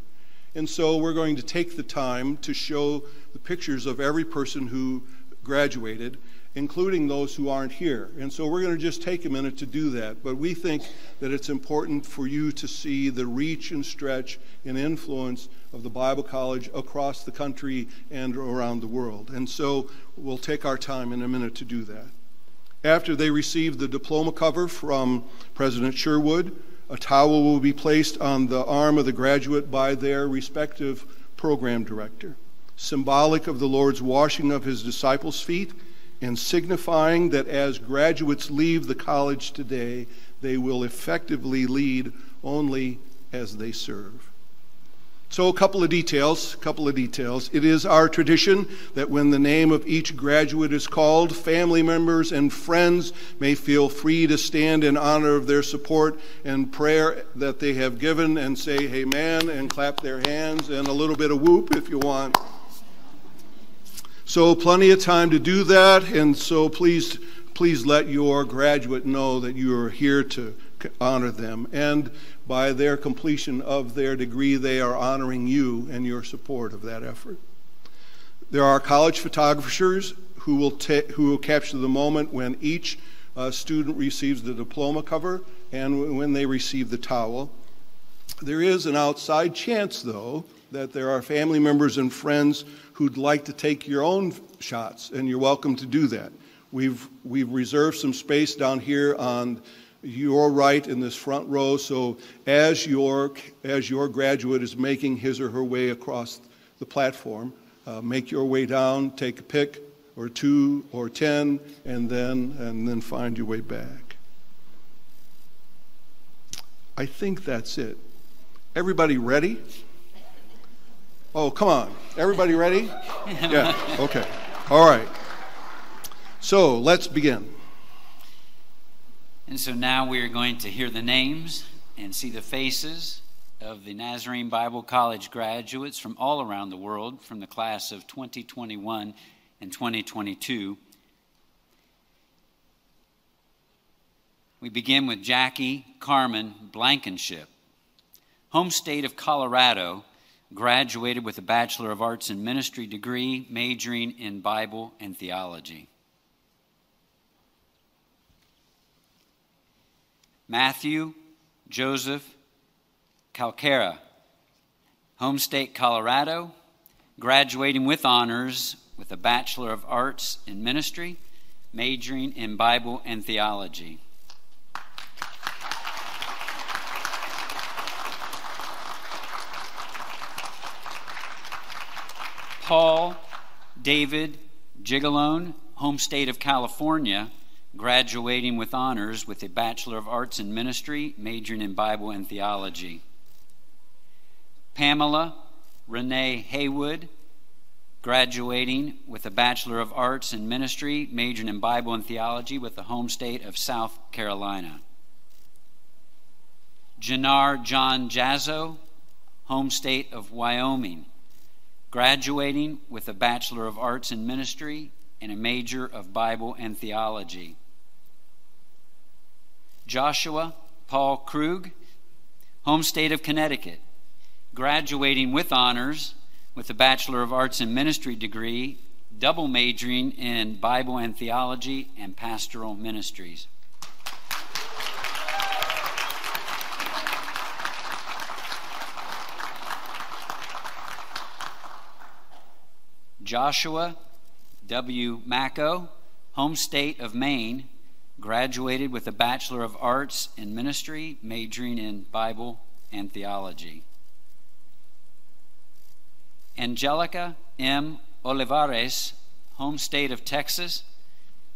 And so we're going to take the time to show the pictures of every person who graduated including those who aren't here. And so we're going to just take a minute to do that. But we think that it's important for you to see the reach and stretch and influence of the Bible College across the country and around the world. And so we'll take our time in a minute to do that. After they receive the diploma cover from President Sherwood, a towel will be placed on the arm of the graduate by their respective program director, symbolic of the Lord's washing of his disciples' feet and signifying that as graduates leave the college today, they will effectively lead only as they serve. So, a couple of details, a couple of details. It is our tradition that when the name of each graduate is called, family members and friends may feel free to stand in honor of their support and prayer that they have given and say amen and clap their hands and a little bit of whoop if you want. So plenty of time to do that, and so please, please let your graduate know that you are here to honor them. And by their completion of their degree, they are honoring you and your support of that effort. There are college photographers who will, who will capture the moment when each uh, student receives the diploma cover and when they receive the towel. There is an outside chance, though, that there are family members and friends who'd like to take your own shots, and you're welcome to do that. We've, we've reserved some space down here on your right in this front row, so as your, as your graduate is making his or her way across the platform, uh, make your way down, take a pick or two or ten, and then, and then find your way back. I think that's it. Everybody ready? Oh, come on. Everybody ready? Yeah, okay. All right. So let's begin. And so now we are going to hear the names and see the faces of the Nazarene Bible College graduates from all around the world from the class of 2021 and 2022. We begin with Jackie Carmen Blankenship, home state of Colorado graduated with a Bachelor of Arts in Ministry degree, majoring in Bible and theology. Matthew Joseph Calcara, home state Colorado, graduating with honors with a Bachelor of Arts in Ministry, majoring in Bible and theology. Paul David Gigalone, home state of California, graduating with honors with a Bachelor of Arts in Ministry, majoring in Bible and Theology. Pamela Renee Haywood, graduating with a Bachelor of Arts in Ministry, majoring in Bible and Theology with the home state of South Carolina. Janar John Jazzo, home state of Wyoming, graduating with a Bachelor of Arts in Ministry and a major of Bible and Theology. Joshua Paul Krug, home state of Connecticut, graduating with honors with a Bachelor of Arts in Ministry degree, double majoring in Bible and Theology and Pastoral Ministries. Joshua W. Macco, home state of Maine, graduated with a Bachelor of Arts in Ministry, majoring in Bible and Theology. Angelica M. Olivares, home state of Texas,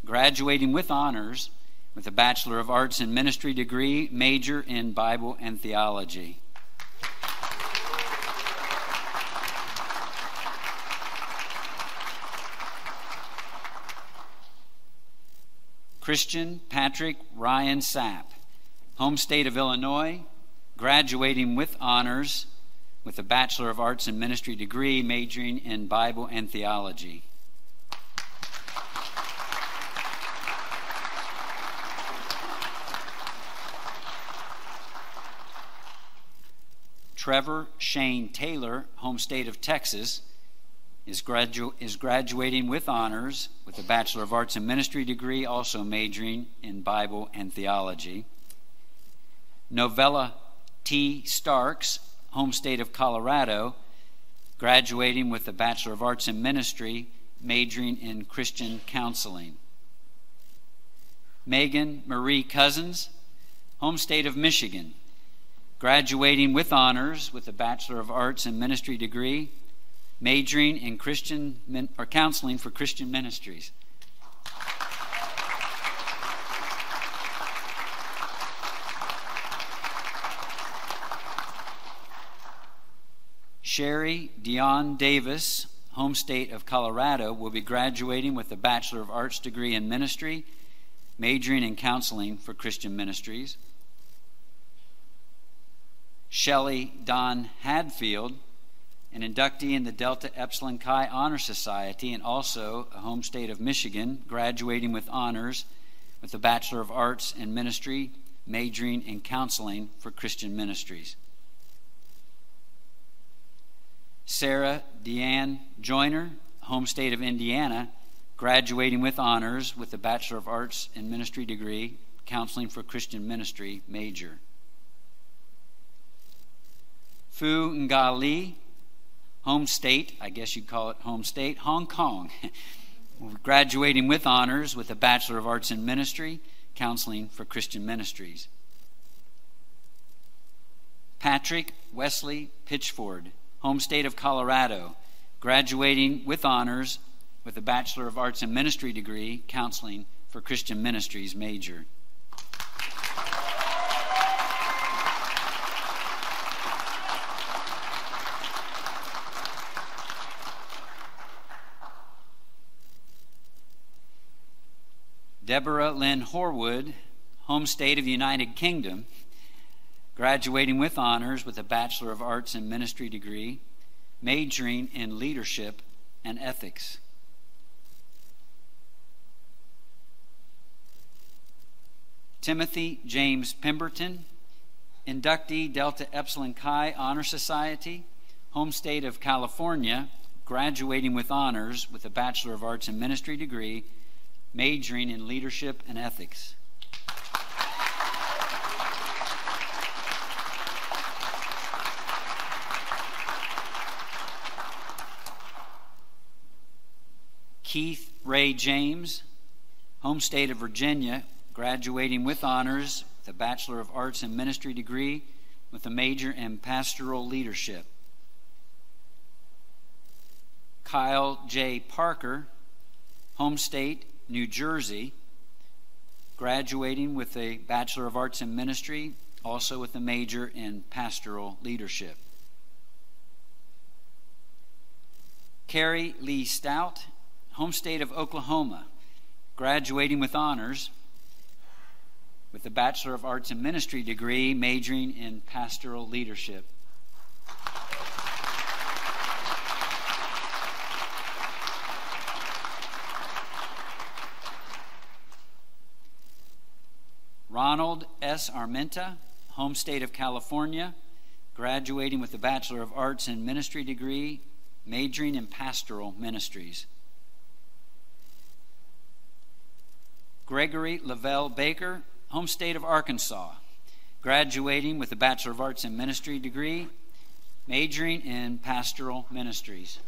graduating with honors with a Bachelor of Arts in Ministry degree, major in Bible and Theology. Christian Patrick Ryan Sapp, home state of Illinois, graduating with honors with a Bachelor of Arts in Ministry degree, majoring in Bible and Theology. Trevor Shane Taylor, home state of Texas, is, gradu- is graduating with honors with a Bachelor of Arts in Ministry degree, also majoring in Bible and Theology. Novella T. Starks, home state of Colorado, graduating with a Bachelor of Arts in Ministry, majoring in Christian counseling. Megan Marie Cousins, home state of Michigan, graduating with honors with a Bachelor of Arts in Ministry degree, majoring in Christian or counseling for Christian ministries. Sherry Dion Davis, home state of Colorado, will be graduating with a Bachelor of Arts degree in ministry, majoring in counseling for Christian ministries. Shelley Don Hadfield, an inductee in the Delta Epsilon Chi Honor Society and also a home state of Michigan, graduating with honors with a Bachelor of Arts in Ministry, majoring in counseling for Christian ministries. Sarah Deanne Joyner, home state of Indiana, graduating with honors with a Bachelor of Arts in Ministry degree, counseling for Christian ministry major. Fu Nga Li, home state, I guess you'd call it home state, Hong Kong, graduating with honors with a Bachelor of Arts in Ministry, counseling for Christian ministries. Patrick Wesley Pitchford, home state of Colorado, graduating with honors with a Bachelor of Arts in Ministry degree, counseling for Christian ministries major. Deborah Lynn Horwood, home state of the United Kingdom, graduating with honors with a Bachelor of Arts in Ministry degree, majoring in leadership and ethics. Timothy James Pemberton, inductee Delta Epsilon Chi Honor Society, home state of California, graduating with honors with a Bachelor of Arts in Ministry degree, majoring in leadership and ethics. Keith Ray James, home state of Virginia, graduating with honors, the Bachelor of Arts in Ministry degree with a major in pastoral leadership. Kyle J. Parker, home state, New Jersey, graduating with a Bachelor of Arts in Ministry, also with a major in pastoral leadership. Carrie Lee Stout, home state of Oklahoma, graduating with honors with a Bachelor of Arts in Ministry degree, majoring in pastoral leadership. Ronald S. Armenta, home state of California, graduating with a Bachelor of Arts in Ministry degree, majoring in pastoral ministries. Gregory Lavelle Baker, home state of Arkansas, graduating with a Bachelor of Arts in Ministry degree, majoring in pastoral ministries.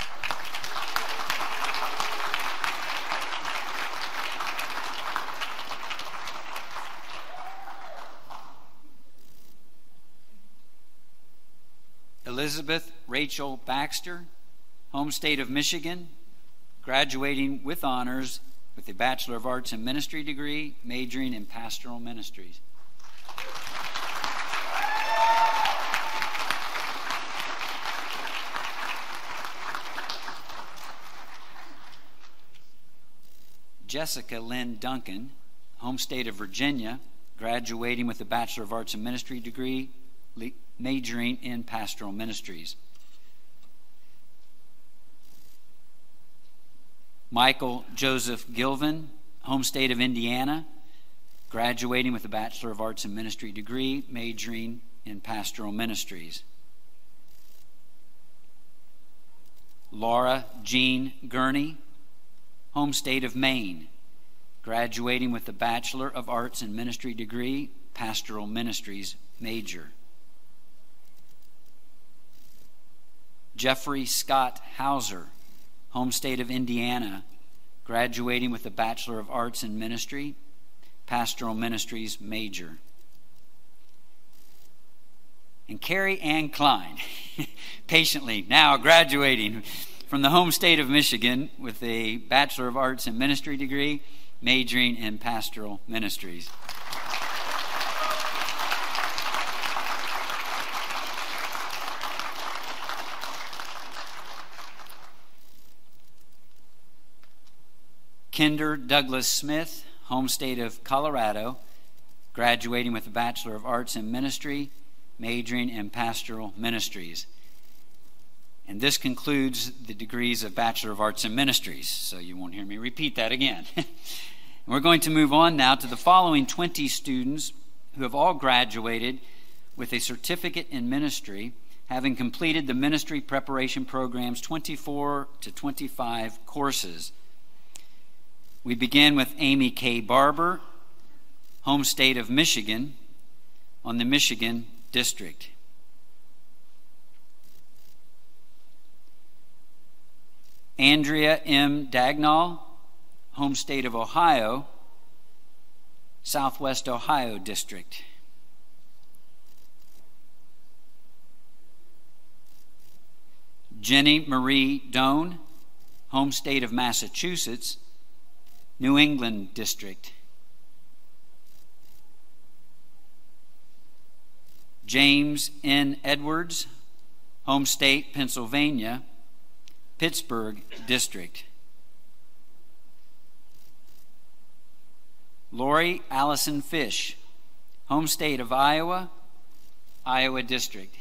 Elizabeth Rachel Baxter, home state of Michigan, graduating with honors with a Bachelor of Arts in Ministry degree, majoring in pastoral ministries. Jessica Lynn Duncan, home state of Virginia, graduating with a Bachelor of Arts in Ministry degree, majoring in pastoral ministries. Michael Joseph Gilvin, home state of Indiana, graduating with a Bachelor of Arts in Ministry degree, majoring in pastoral ministries. Laura Jean Gurney, home state of Maine, graduating with a Bachelor of Arts in Ministry degree, pastoral ministries major. Jeffrey Scott Hauser, home state of Indiana, graduating with a Bachelor of Arts in Ministry, Pastoral Ministries major. And Carrie Ann Klein, patiently now graduating from the home state of Michigan with a Bachelor of Arts in Ministry degree, majoring in Pastoral Ministries. Kinder Douglas Smith, home state of Colorado, graduating with a Bachelor of Arts in Ministry, majoring in Pastoral Ministries. And this concludes the degrees of Bachelor of Arts in Ministries, so you won't hear me repeat that again. We're going to move on now to the following 20 students who have all graduated with a certificate in ministry, having completed the ministry preparation program's 24 to 25 courses. We begin with Amy K. Barber, home state of Michigan, on the Michigan District. Andrea M. Dagnall, home state of Ohio, Southwest Ohio District. Jenny Marie Doan, home state of Massachusetts, New England District. James N. Edwards, home state, Pennsylvania, Pittsburgh District. Lori Allison Fish, home state of Iowa, Iowa District.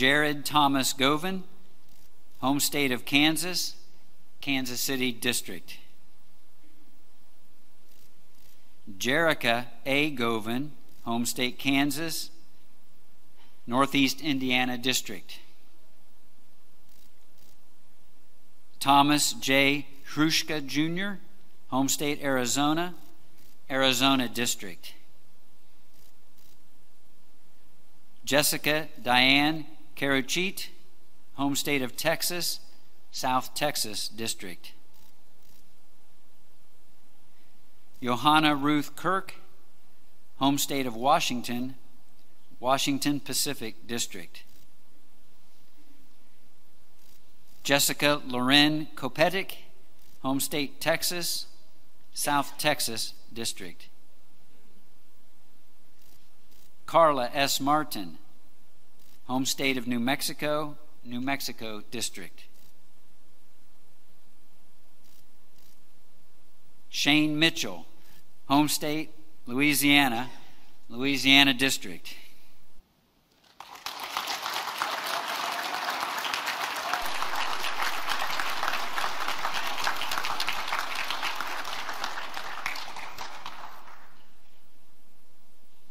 Jared Thomas Govan, home state of Kansas, Kansas City District. Jerica A. Govan, home state Kansas, Northeast Indiana District. Thomas J. Hrushka Jr., home state Arizona, Arizona District. Jessica Diane Karuchit, home state of Texas, South Texas District. Johanna Ruth Kirk, home state of Washington, Washington Pacific District. Jessica Loren Kopetic, home state Texas, South Texas District. Carla S. Martin, home state of New Mexico, New Mexico District. Shane Mitchell, home state, Louisiana, Louisiana District.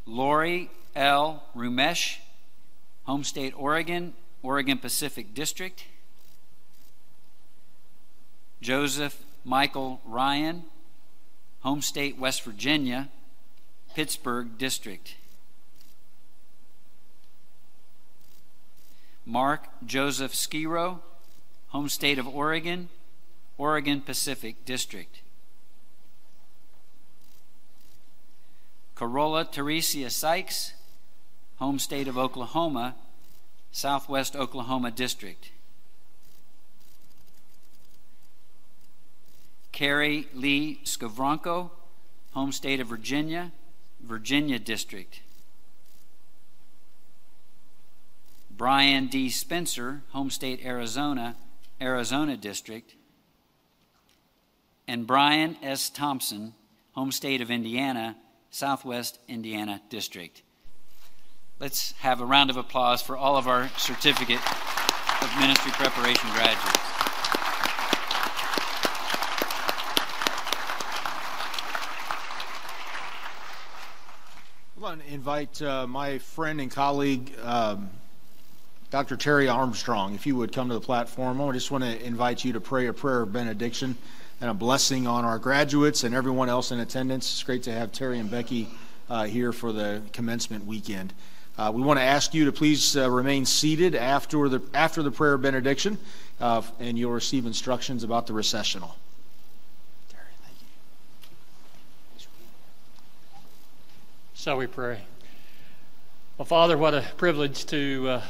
Lori L. Rumesh, home state, Oregon, Oregon Pacific District. Joseph Michael Ryan, home state, West Virginia, Pittsburgh District. Mark Joseph Skiro, home state of Oregon, Oregon Pacific District. Corolla Teresia Sykes, home state of Oklahoma, Southwest Oklahoma District. Carrie Lee Skavronko, home state of Virginia, Virginia District. Brian D. Spencer, home state Arizona, Arizona District. And Brian S. Thompson, home state of Indiana, Southwest Indiana District. Let's have a round of applause for all of our certificate of ministry preparation graduates. I want to invite uh, my friend and colleague, um, Dr. Terry Armstrong, if you would come to the platform. I just want to invite you to pray a prayer of benediction and a blessing on our graduates and everyone else in attendance. It's great to have Terry and Becky uh, here for the commencement weekend. Uh, we want to ask you to please uh, remain seated after the after the prayer benediction, uh, and you'll receive instructions about the recessional. Shall we pray? Well, Father, what a privilege to uh,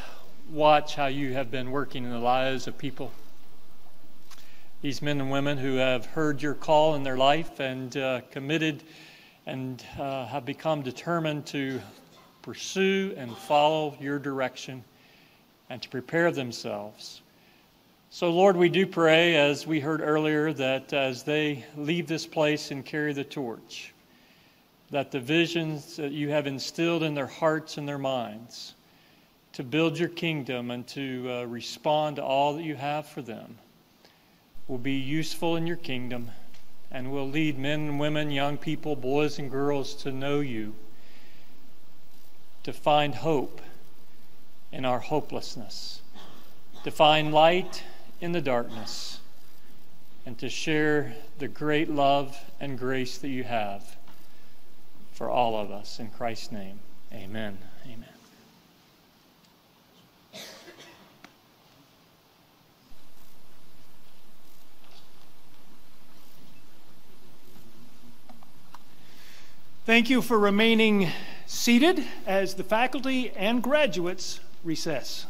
watch how you have been working in the lives of people these men and women who have heard your call in their life and uh, committed and uh, have become determined to pursue and follow your direction and to prepare themselves. So, Lord, we do pray, as we heard earlier, that as they leave this place and carry the torch, that the visions that you have instilled in their hearts and their minds to build your kingdom and to uh, respond to all that you have for them will be useful in your kingdom and will lead men and women, young people, boys and girls to know you, to find hope in our hopelessness, to find light in the darkness, and to share the great love and grace that you have for all of us. In Christ's name, amen. Amen. Thank you for remaining seated as the faculty and graduates recess.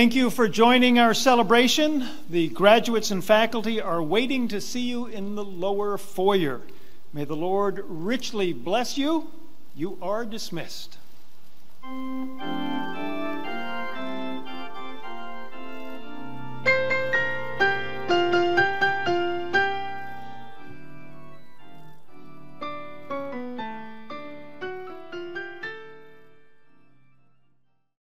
Thank you for joining our celebration. The graduates and faculty are waiting to see you in the lower foyer. May the Lord richly bless you. You are dismissed.